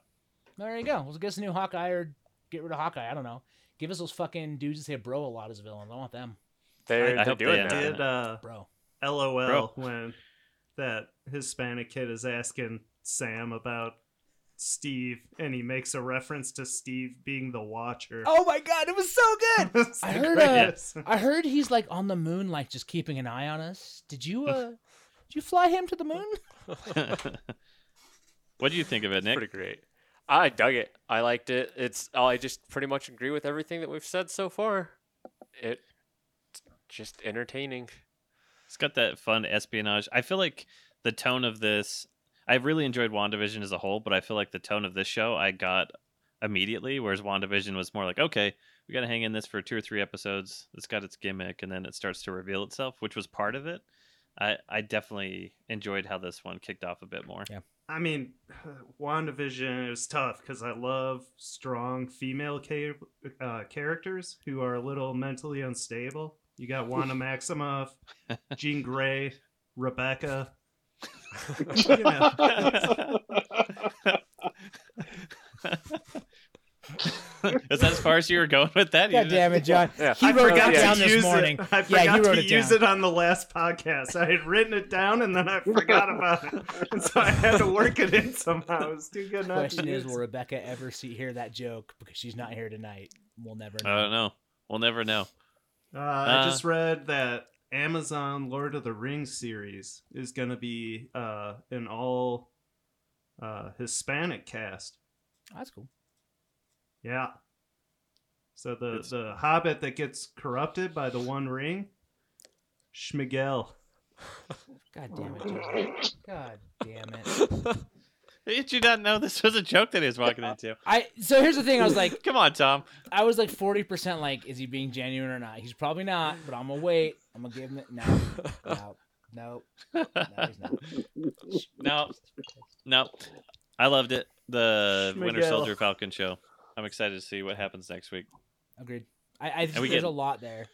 there you go. Let's get us a new Hawkeye or get rid of Hawkeye. I don't know. Give us those fucking dudes that say bro a lot as villains. I want them, They're, I they're hope they doing end that. Did uh, bro. LOL Bro. when that Hispanic kid is asking Sam about Steve, and he makes a reference to Steve being the Watcher. Oh my god, it was so good. It's I heard, uh. I heard he's like on the moon, like just keeping an eye on us. Did you uh, did you fly him to the moon? what do you think of it, Nick? Pretty great. I dug it. I liked it. It's. I just pretty much agree with everything that we've said so far. It just entertaining. It's got that fun espionage. I feel like the tone of this. I really enjoyed WandaVision as a whole, but I feel like the tone of this show I got immediately, whereas WandaVision was more like, okay, we got to hang in this for two or three episodes. It's got its gimmick, and then it starts to reveal itself, which was part of it. I, I definitely enjoyed how this one kicked off a bit more. Yeah. I mean, WandaVision is tough because I love strong female ca- uh, characters who are a little mentally unstable. You got Wanda Maximoff, Jean Grey, Rebecca. You know. Is that as far as you were going with that? You God damn it, John. Yeah. He I wrote forgot it to down this use morning. it. I Yeah, forgot he wrote to it use it on the last podcast. I had written it down and then I forgot about it, and so I had to work it in somehow. It was too good not Question to is, use. will Rebecca ever see hear that joke because she's not here tonight? We'll never know. I don't know. We'll never know. Uh, I Uh, just read that Amazon Lord of the Rings series is going to be uh, an all uh, Hispanic cast. That's cool. Yeah. So the It's- the Hobbit that gets corrupted by the One Ring, Schmigel. God damn it, God damn it. Did you not know this was a joke that he was walking into? I so here's the thing. I was like, Come on, Tom. I was like forty percent like, is he being genuine or not? He's probably not, but I'm gonna wait. I'm gonna give him it. No, no, no, no, he's not. No, no. I loved it. The Winter Soldier Falcon show. I'm excited to see what happens next week. Agreed. I, I think there's get- a lot there.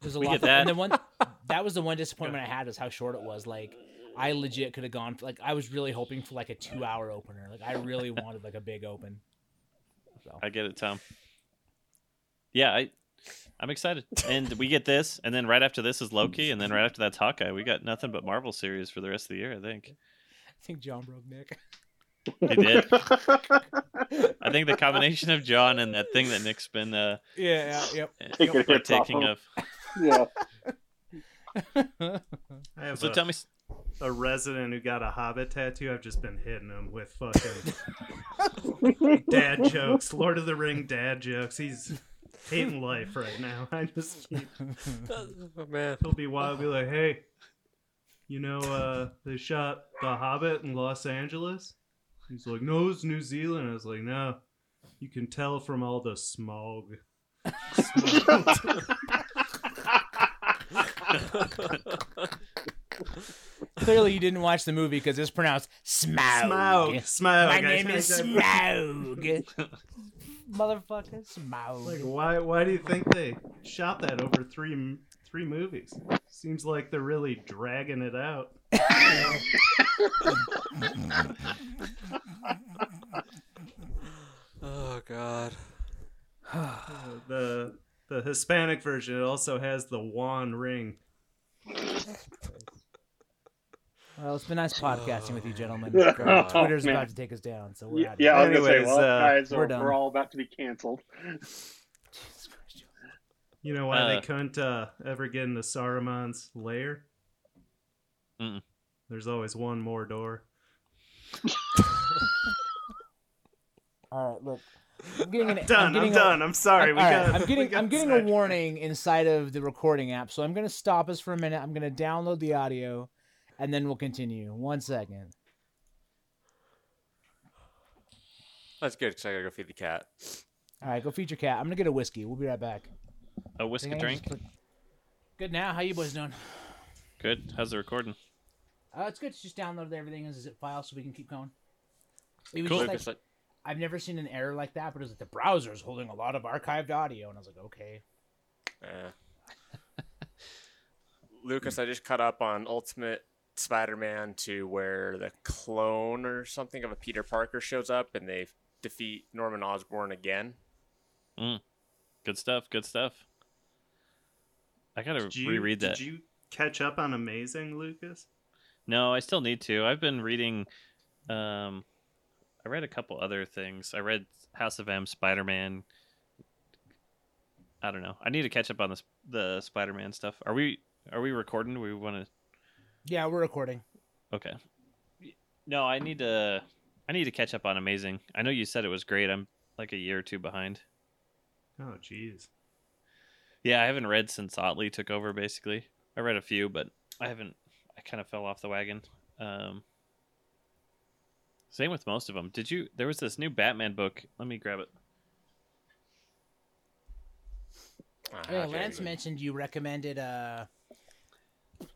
There's a we lot. get there. And then one that was the one disappointment I had is how short it was. Like I legit could have gone. Like I was really hoping for like a two hour opener. Like I really wanted like a big open. So I get it, Tom. Yeah, I, I'm excited. And we get this, and then right after this is Loki, and then right after that's Hawkeye. We got nothing but Marvel series for the rest of the year. I think. I think John broke Nick. He did. I think the combination of John and that thing that Nick's been uh, Yeah. yeah yep. Taking hits off partaking of. yeah. I have So a, tell me, a resident who got a Hobbit tattoo. I've just been hitting him with fucking dad jokes, Lord of the Ring dad jokes. He's hating life right now. I just keep. oh man. He'll be wild. Be like, hey, you know, uh, they shot The Hobbit in Los Angeles. He's like, no, it's New Zealand. I was like, no, you can tell from all the smog. Clearly, you didn't watch the movie because it's pronounced Smaug. Smaug, Smaug. My name is I- Smaug. Motherfucker, Smaug. Like, why? Why do you think they shot that over three three movies? Seems like they're really dragging it out. Oh god. Uh, the the Hispanic version it also has the Wan ring. Well, it's been nice podcasting with you, gentlemen. Oh, Twitter's man. about to take us down, so we're Yeah, out of yeah, I was gonna say, well, uh, guys, we're we're, all about to be canceled. Jesus Christ, You know why Uh, they couldn't uh, ever get into Saruman's lair? Mm-mm. There's always one more door. All right, look. I'm getting an, Done. I'm, getting a- done. I'm sorry. I'm, we all got. right, I'm getting got I'm getting a warning inside of the recording app, so I'm gonna stop us for a minute. I'm gonna download the audio, and then we'll continue. One second. That's good because I gotta go feed the cat. All right, go feed your cat. I'm gonna get a whiskey. We'll be right back. a whiskey Think I can drink. put- Good now. How you boys doing? Good. How's the recording? Uh, it's good. to just download everything as a zip file, so we can keep going. It was Cool. just like Lucas, I- I've never seen an error like that, but it was like the browser's holding a lot of archived audio, and I was like, okay. eh. Lucas, I just caught up on Ultimate Spider-Man to where the clone or something of a Peter Parker shows up and they defeat Norman Osborn again. Good stuff. Good stuff. I gotta you, reread that. Did you catch up on Amazing, Lucas? No, I still need to. I've been reading. Um, I read a couple other things. I read House of M, Spider Man. I don't know. I need to catch up on the the Spider Man stuff. Are we are we recording? We want to. Yeah, we're recording. Okay. No, I need to. I need to catch up on Amazing. I know you said it was great. I'm like a year or two behind. Oh, jeez. Yeah, I haven't read since Ottley took over. Basically, I read a few, but I haven't. I kind of fell off the wagon. Um, same with most of them. Did you? There was this new Batman book. Let me grab it. Ah, Oh, yeah, okay. Lance mentioned you recommended uh,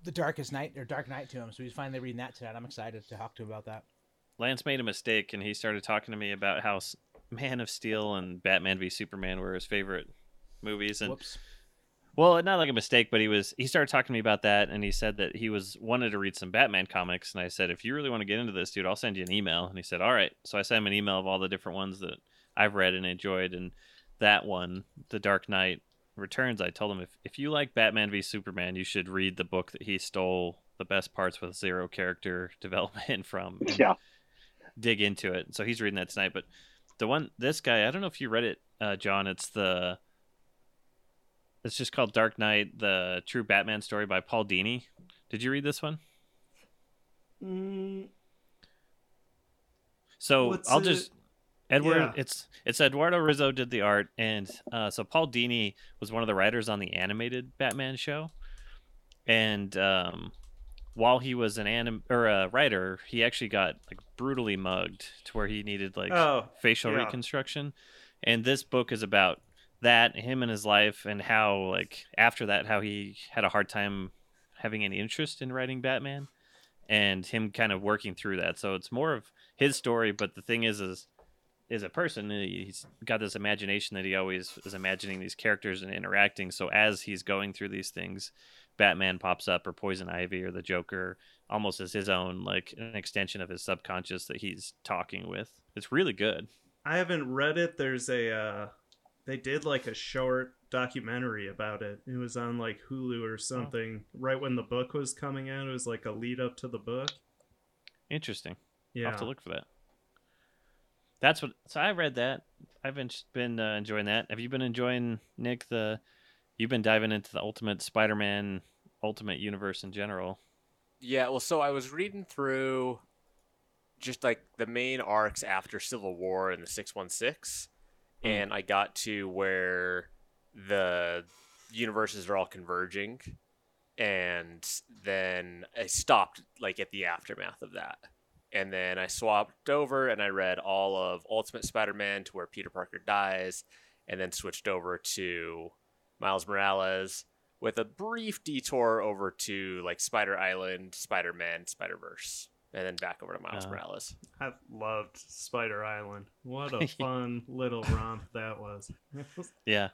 the Darkest Night or Dark Knight to him, so he's finally reading that tonight. I'm excited to talk to him about that. Lance made a mistake, and he started talking to me about how Man of Steel and Batman v Superman were his favorite movies, and Whoops. Well, not like a mistake, but he was he started talking to me about that and he said that he was wanted to read some Batman comics and I said, "If you really want to get into this, dude, I'll send you an email." And he said, "All right." So I sent him an email of all the different ones that I've read and enjoyed and that one, The Dark Knight Returns, I told him if if you like Batman v Superman, you should read the book that he stole the best parts with zero character development from. Yeah. dig into it. So he's reading that tonight. But the one, this guy, I don't know if you read it, uh, John. It's the, it's just called Dark Knight: The True Batman Story by Paul Dini. Did you read this one? Mm, So What's I'll it? just Edward. Yeah. It's it's Eduardo Risso did the art, and uh, so Paul Dini was one of the writers on the animated Batman show, and um, while he was an anim or a writer, he actually got like brutally mugged to where he needed like oh, facial yeah. reconstruction and this book is about that him and his life and how like after that how he had a hard time having any interest in writing batman and him kind of working through that. So it's more of his story but the thing is is is a person he's got this imagination that he always is imagining these characters and interacting. So as he's going through these things batman pops up or poison ivy or the joker almost as his own like an extension of his subconscious that he's talking with. It's really good. I haven't read it. There's a uh they did like a short documentary about it. It was on like Hulu or something right when the book was coming out. It was like a lead up to the book. Interesting. I'll Yeah. have to look for that. That's what. So I read that. I've been been uh, enjoying that. Have you been enjoying Nick? The you've been diving into the Ultimate Spider-Man Ultimate Universe in general. Yeah, well, so I was reading through just like the main arcs after Civil War and the 616, Hmm. and I got to where the universes are all converging, and then I stopped like at the aftermath of that. And then I swapped over and I read all of Ultimate Spider Man to where Peter Parker dies, and then switched over to Miles Morales with a brief detour over to like Spider Island, Spider Man, Spider Verse, and then back over to Miles Uh, Morales. I loved Spider Island. What a fun little romp that was. Yeah.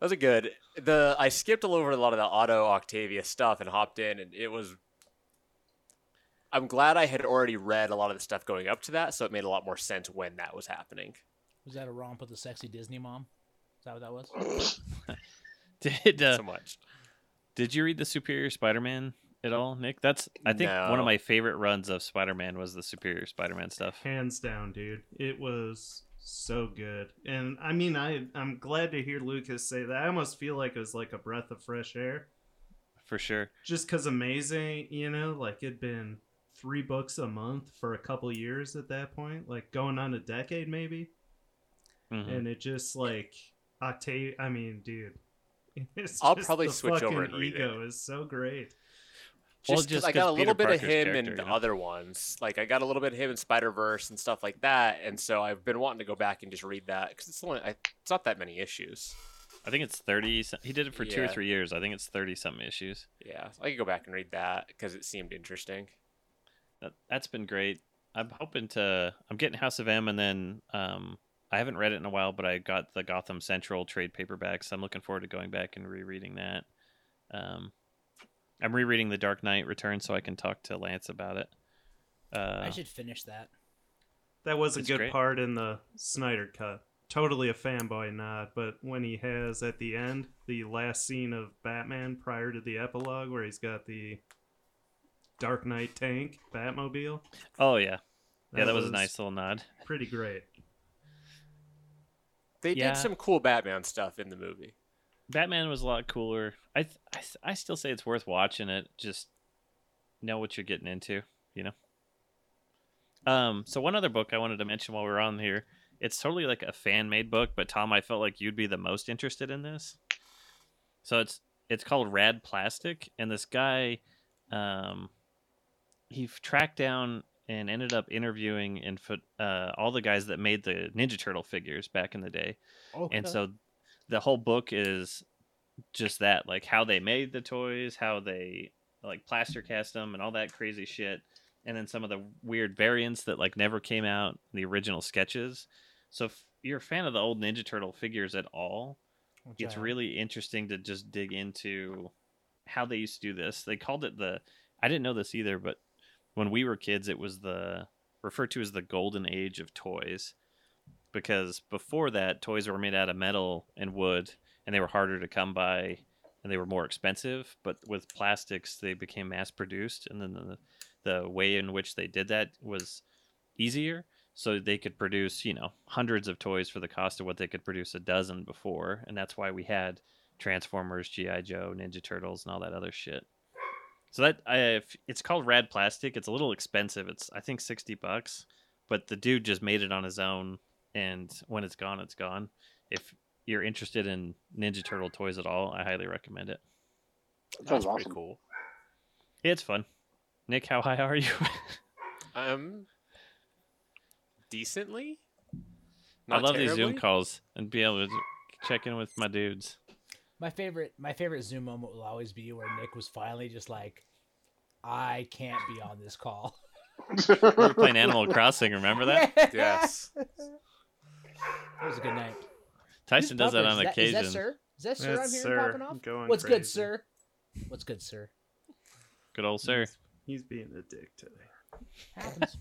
Those are good. The I skipped all over a lot of the Otto Octavius stuff and hopped in, and it was. I'm glad I had already read a lot of the stuff going up to that, so it made a lot more sense when that was happening. Was that a romp with the sexy Disney mom? Is that what that was? Did uh, so much. Did you read the Superior Spider-Man at all, Nick? That's I think one of my favorite runs of Spider-Man was the Superior Spider-Man stuff. Hands down, dude. It was so good. And I mean I I'm glad to hear Lucas say that. I almost feel like it was like a breath of fresh air. For sure. Just cause amazing, you know, like it'd been three books a month for a couple years at that point, like going on a decade maybe. Mhm. and it just like Octave. I mean, dude, it's I'll just probably the switch over fucking and read ego is so great. Well, just I got a little Peter bit of him in you know? other ones. Like I got a little bit of him in Spider Verse and stuff like that, and so I've been wanting to go back and just read that because it's only I, it's not that many issues. I think it's 30 some- he did it for 2 or 3 years. I think it's 30 something issues. Yeah, I could go back and read that because it seemed interesting. That that's been great. I'm hoping to I'm getting House of M and then um I haven't read it in a while, but I got the Gotham Central trade paperback, so I'm looking forward to going back and rereading that. Um I'm rereading The Dark Knight Returns so I can talk to Lance about it. Uh, I should finish that. That was a good great. part in the Snyder cut. Totally a fanboy nod, but when he has at the end the last scene of Batman prior to the epilogue, where he's got the Dark Knight tank Batmobile, oh yeah, yeah, that was, a nice little nod. pretty great. They Yeah. did some cool Batman stuff in the movie. Batman was a lot cooler. I, th- I th- I still say it's worth watching it. Just know what you're getting into, you know. Um. So one other book I wanted to mention while we are on here. It's totally like a fan made book, but Tom, I felt like you'd be the most interested in this. So it's it's called Rad Plastic, and this guy, um, he tracked down and ended up interviewing and uh, all the guys that made the Ninja Turtle figures back in the day Okay. and so the whole book is just that like how they made the toys how they like plaster cast them and all that crazy shit. And then some of the weird variants that like never came out the original sketches. So if you're a fan of the old ninja turtle figures at all Which it's really interesting to just dig into how they used to do this. They called it the i didn't know this either but when we were kids it was the referred to as the golden age of toys because before that toys were made out of metal and wood and they were harder to come by and they were more expensive but with plastics they became mass produced and then the, the way in which they did that was easier so they could produce you know hundreds of toys for the cost of what they could produce a dozen before and that's why we had transformers gi joe ninja turtles and all that other shit. So that I, it's called rad plastic. It's a little expensive. It's i think 60 bucks but the dude just made it on his own and when it's gone it's gone if you're interested in ninja turtle toys at all i highly recommend it That That's sounds pretty awesome. cool. it's fun nick how high are you Um, decently. i Not love these zoom calls and be able to check in with my dudes My favorite, my favorite Zoom moment will always be where Nick was finally just like, "I can't be on this call." we were playing animal crossing remember that Yes. It was a good night. tyson does that on is occasion Is that sir? Is that sir? I'm hearing sir popping off. going What's good, sir? What's good, sir? good old sir He's, he's being a dick today. Happens.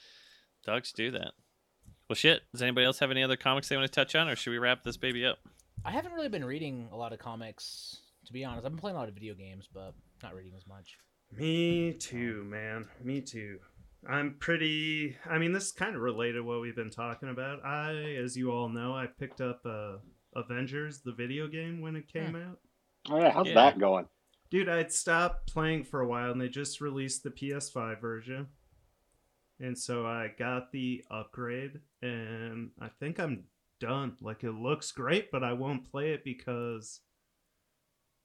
dogs do that well shit does anybody else have any other comics they want to touch on or should we wrap this baby up I haven't really been reading a lot of comics, to be honest. I've been playing a lot of video games, but not reading as much. Me too, man. Me too. I'm pretty. I mean, this is kind of related to what we've been talking about. I, as you all know, I picked up uh, Avengers, the video game, when it came out. Oh yeah, how's Yeah. that going? Dude, I'd stopped playing for a while and they just released the PS5 version. And so I got the upgrade and I think I'm done. Like it looks great, but I won't play it because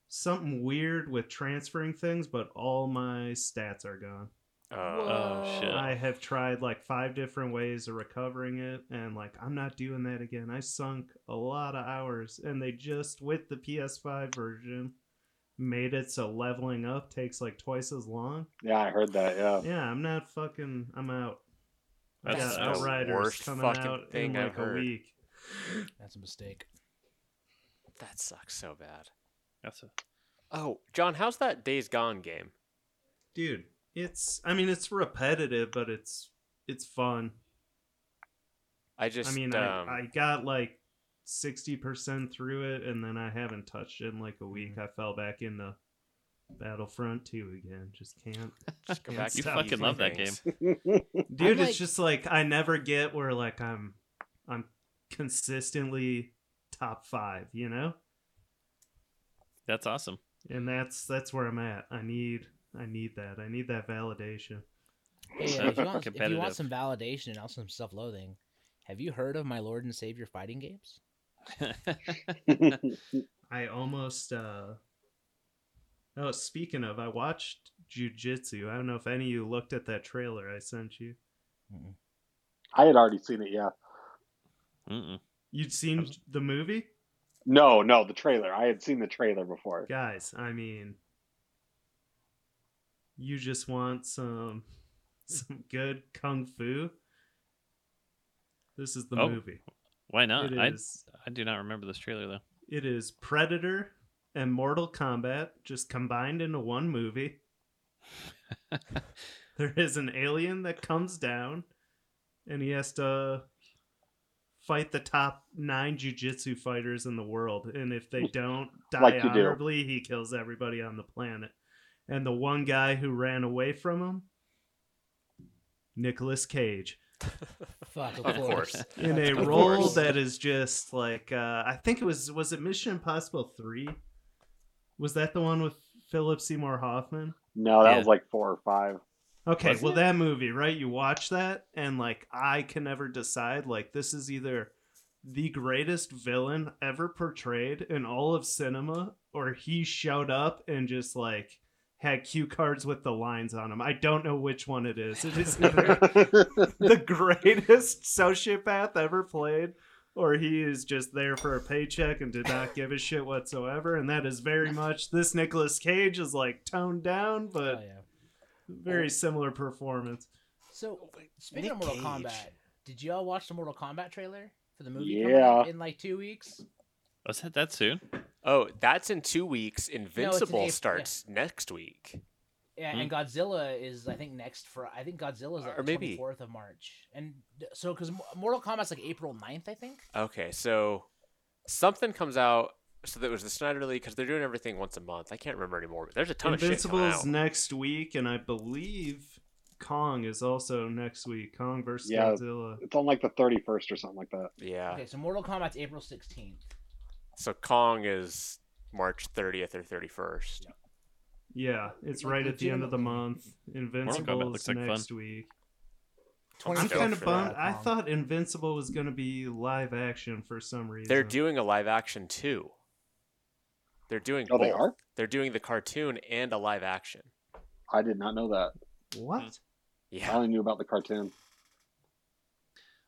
something weird with transferring things, but all my stats are gone. Uh, Oh, shit. I have tried like five different ways of recovering it, and like I'm not doing that again. I sunk a lot of hours, and they just with the PS5 version made it so leveling up takes like twice as long. Yeah, I heard that. Yeah. Yeah, I'm not fucking. I'm out. I got the Outriders worst coming fucking out thing in I've like a heard. week. That's a mistake. that sucks so bad. That's a, Oh, John, how's that Days Gone game? Dude, it's. I mean, it's repetitive, but it's it's fun. I just I mean, um, I, I got like sixty percent through it, and then I haven't touched it in like a week. Mm-hmm. I fell back into Battlefront 2 again. Just can't. just go can't back you fucking easy love that game. Dude, like- it's just like I never get where like I'm I'm consistently top five, you know, That's awesome. and that's that's where I'm at. I need I need that. I need that validation. Hey, uh, if, you want, if you want some validation and also some self-loathing, have you heard of my Lord and Savior fighting games? I almost uh Oh, speaking of, I watched Jujitsu. I don't know if any of you looked at that trailer I sent you. I had already seen it. Yeah. Mm-mm. You'd seen the movie? No, no, the trailer. I had seen the trailer before. Guys, I mean you just want some some good kung fu. This is the Oh, movie. Why not? It I I do not remember this trailer though. it is Predator and Mortal Kombat just combined into one movie. there is an alien that comes down and he has to fight the top nine jujitsu fighters in the world. And if they don't die Like you do. honorably, he kills everybody on the planet. And the one guy who ran away from him, Nicolas Cage Fuck, of, Of course. course. in a Of role course. that is just like uh, I think it was was it Mission Impossible three? Was that the one with Philip Seymour Hoffman? No, that Yeah. was like four or five. Okay, Was well it? that movie, right? You watch that and like I can never decide like this is either the greatest villain ever portrayed in all of cinema or he showed up and just like had cue cards with the lines on them. I don't know which one it is. It is either the greatest sociopath ever played, or he is just there for a paycheck and did not give a shit whatsoever. And that is very much this Nicolas Cage is like toned down, Oh, but yeah. very similar performance. So, oh, speaking of Mortal Cage. Kombat, did y'all watch the Mortal Kombat trailer for the movie Yeah. in like two weeks? Was it that soon? Oh, that's in two weeks. Invincible April, starts next week. Yeah, and hmm? Godzilla is I think next for I think Godzilla is like Or the maybe- 24th of March. And so cuz Mortal Kombat's like April 9th, I think. Okay, so something comes out. So that was the Snyder League because they're doing everything once a month. I can't remember anymore. But there's a ton of shit Invincible coming is next week, and I believe Kong is also next week. Kong versus Yeah. Godzilla. It's on like the 31st or something like that. yeah. Okay, so Mortal Kombat's April 16th. So Kong is March 30th or 31st. Yeah, it's right at the end of the month. Invincible is like fun. next week. I'm I'm kind of bummed. that. I thought Invincible was going to be live action for some reason. They're doing a live action too. They're doing Oh, they are? They're doing the cartoon and a live action. I did not know that. what? Hmm. Yeah. I only knew about the cartoon.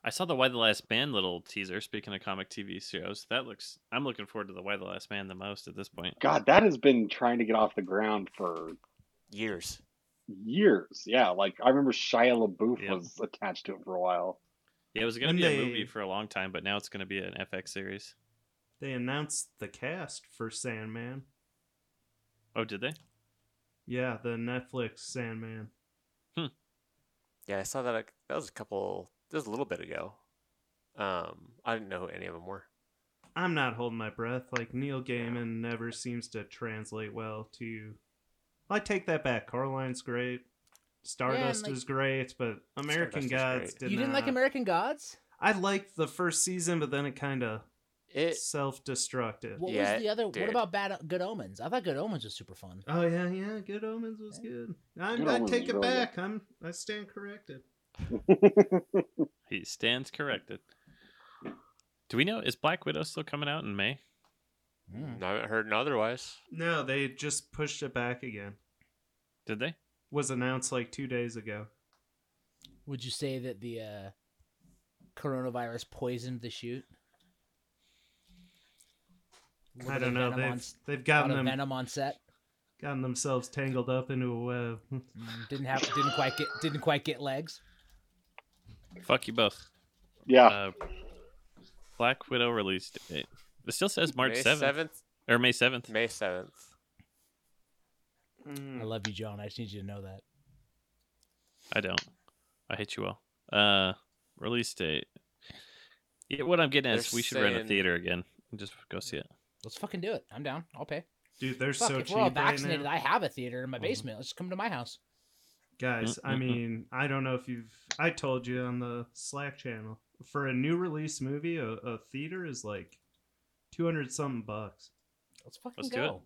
I saw the Y the Last Man little teaser. Speaking of comic TV shows, that looks. I'm looking forward to the Y the Last Man the most at this point. God, that has been trying to get off the ground for Years. years. Yeah, like I remember Shia LaBeouf Yep. was attached to it for a while. Yeah, it was going to be they- a movie for a long time, but now it's going to be an FX series. They announced the cast for Sandman. Oh, did they? Yeah, the Netflix Sandman. Hmm. Yeah, I saw that. a- That was a couple. That was a little bit ago. Um, I didn't know who any of them were. I'm not holding my breath. Like Neil Gaiman never seems to translate well to. I take that back. Coraline's great. Stardust like- is great, but American Stardust Gods did you didn't like American Gods? I liked the first season, but then it kind of It self-destructed. What Yeah, was the other? What about Bad Good Omens? I thought Good Omens was super fun. Oh yeah, yeah. Good Omens was good. I, Good I Omens take it really good. back. I'm I stand corrected. He stands corrected. Do we know is Black Widow still coming out in May? Mm. I haven't heard otherwise. No, they just pushed it back again. Did they? Was announced like two days ago. Would you say that the uh, coronavirus poisoned the shoot? I don't know. They've they've gotten them venom on set. gotten themselves tangled up into a web. Mm, didn't have didn't quite get didn't quite get legs. Fuck you both. yeah. Uh, Black Widow release date. It still says March seventh seventh. or May seventh. May seventh. Mm. I love you, John. I just need you to know that. I don't. I hate you all. Uh, release date. Yeah, what I'm getting at is They're we should rent a theater again and just go see it. Let's fucking do it. I'm down. I'll pay. Dude, they're Fuck, so if cheap we're all right vaccinated, now. I have a theater in my basement. Let's come to my house. Guys, I Mm-mm-mm. mean, I don't know if you've. I told you on the Slack channel for a new release movie, a, a theater is like two hundred something bucks. Let's fucking Let's do go.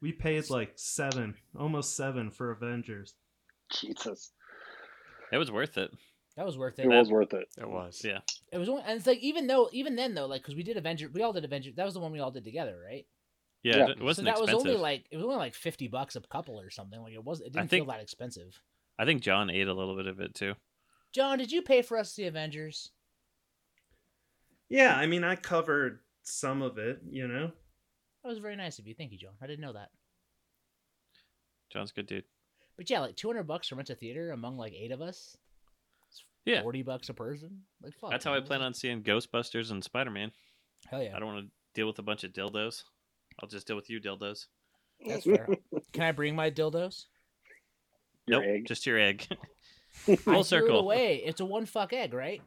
We paid like seven, almost seven for Avengers. Jesus. It was worth it. That was worth It it. was worth it. It was. Yeah. It was only, and it's like even though even then though like because we did Avenger, we all did Avenger. That was the one we all did together, right? Yeah, Yeah. it- it wasn't so that expensive. was only like it was only like fifty bucks a couple or something. Like it was it didn't think- feel that expensive. I think John ate a little bit of it too. John, did you pay for us to see Avengers? Yeah, I mean, I covered some of it. You know, That was very nice of you. Thank you, John. I didn't know that. John's a good dude. But yeah, like two hundred bucks to rent a theater among like eight of us. It's Yeah. forty bucks a person. Like fuck. That's how I plan on seeing Ghostbusters and Spider Man. Hell yeah, I don't want to deal with a bunch of dildos. I'll just deal with you dildos. that's fair. Can I bring my dildos? Your nope, egg. just your egg. I Full threw it circle. away. It's a one fuck egg, right?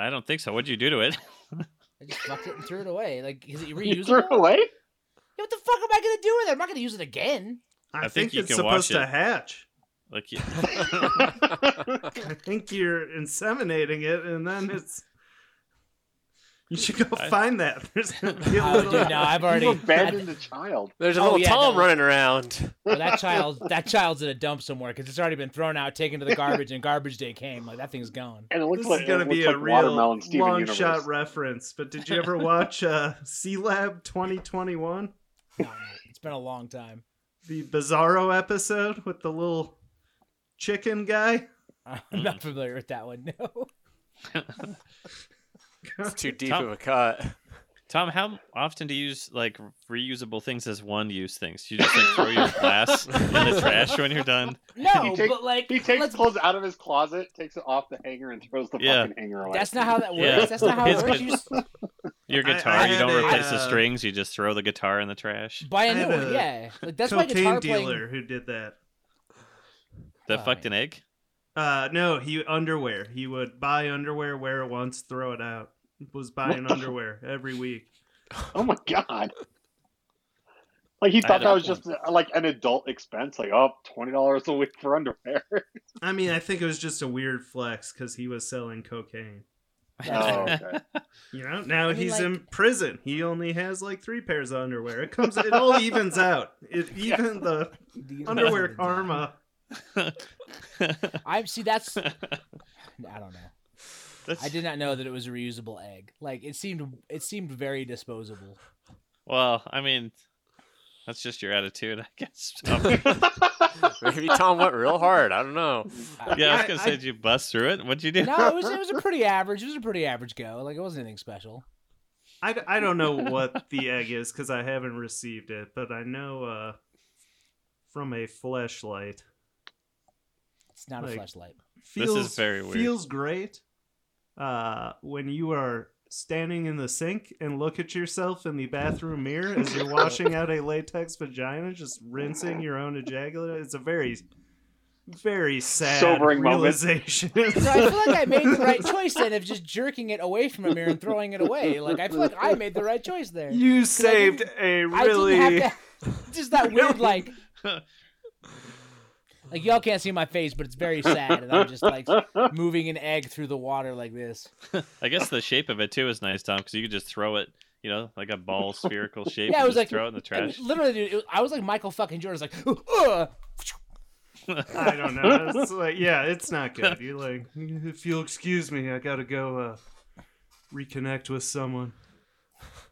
I don't think so. What'd you do to it? I just fucked it and threw it away. Like, is it You reusable? threw it away? Yeah, what the fuck am I gonna do with it? I'm not gonna use it again. I, I think think, you it's can supposed watch to it. hatch. like, you, I think you're inseminating it, and then it's. You should go I- find that. There's a Oh, little. dude, no, I've already. You abandoned the child. There's a Oh, little yeah, Tom no. running around. Well, that child, that child's in a dump somewhere because it's already been thrown out, taken to the garbage, and garbage day came. Like that thing's gone. And it looks This like is gonna be looks a like real watermelon long universe. shot reference. But did you ever watch uh, Sealab 2021? No, no, it's been a long time. The Bizarro episode with the little chicken guy. I'm not familiar with that one. No. It's too deep Tom- of a cut. Tom, how often do you use like reusable things as one use things? Do You just like throw your glass in the trash when you're done. No, He take- but like, He takes let's- clothes out of his closet, takes it off the hanger, and throws the Yeah. fucking hanger away. that's not how that works. Yeah. That's not how it works. good. You just Your I- I guitar, you don't a, replace the uh, strings. You just throw the guitar in the trash. buy a new one. Yeah, like that's why Cocaine guitar dealer playing. who did that. That Oh, fucked yeah. an egg. Uh, no, he underwear. He would buy underwear, wear it once, throw it out. Was buying underwear every week. Oh my god. Like he thought that a- was just uh, like an adult expense, like oh, twenty dollars a week for underwear. I mean, I think it was just a weird flex because he was selling cocaine. oh, okay. You know, now I mean, he's like- in prison. He only has like three pairs of underwear. It comes, it all evens out. It even the underwear karma. I see. That's I don't know. That's- I did not know that it was a reusable egg. Like it seemed, it seemed very disposable. Well, I mean, that's just your attitude, I guess. Maybe Tom went real hard. I don't know. yeah, I was gonna I- say, did you bust through it? What'd you do? No, it was it was a pretty average. It was a pretty average go. Like it wasn't anything special. I, I don't know what the egg is because I haven't received it, but I know uh, from a fleshlight. It's not Like- a flashlight. This is Feels, very weird. Feels great uh, when you are standing in the sink and look at yourself in the bathroom mirror as you're washing out a latex vagina, just rinsing your own ejaculate. It's a very, very sad Sobering moment. realization. So I feel like I made the right choice then of just jerking it away from a mirror and throwing it away. Like I feel like I made the right choice there. you saved a really. didn't have to. Just that weird like. Like y'all can't see my face, but it's very sad, and I'm just like moving an egg through the water like this. I guess the shape of it too is nice, Tom, because you could just throw it you know, like a ball spherical shape. Yeah, it was just like throw it in the I mean, trash. literally, dude, it, I was like Michael fucking Jordan. I was like, "Ugh." I don't know. It's like, yeah, it's not good. You're like, if you'll excuse me, I gotta go uh, reconnect with someone.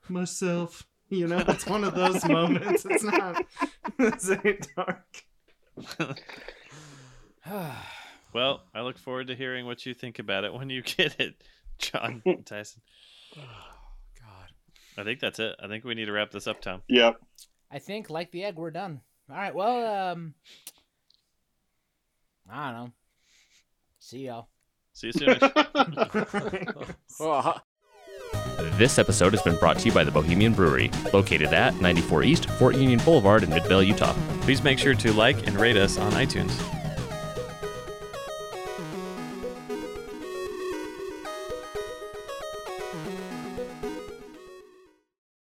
Myself. You know, it's one of those moments. It's not. This ain't dark. Well, I look forward to hearing what you think about it when you get it, John Tyson. God. I think that's it. I think we need to wrap this up, Tom. Yep. I think, like the egg, we're done. All right. Well, um, I don't know. See y'all. See you soon. Oh, This episode has been brought to you by the Bohemian Brewery, located at 94 East Fort Union Boulevard in Midvale, Utah. Please make sure to like and rate us on iTunes.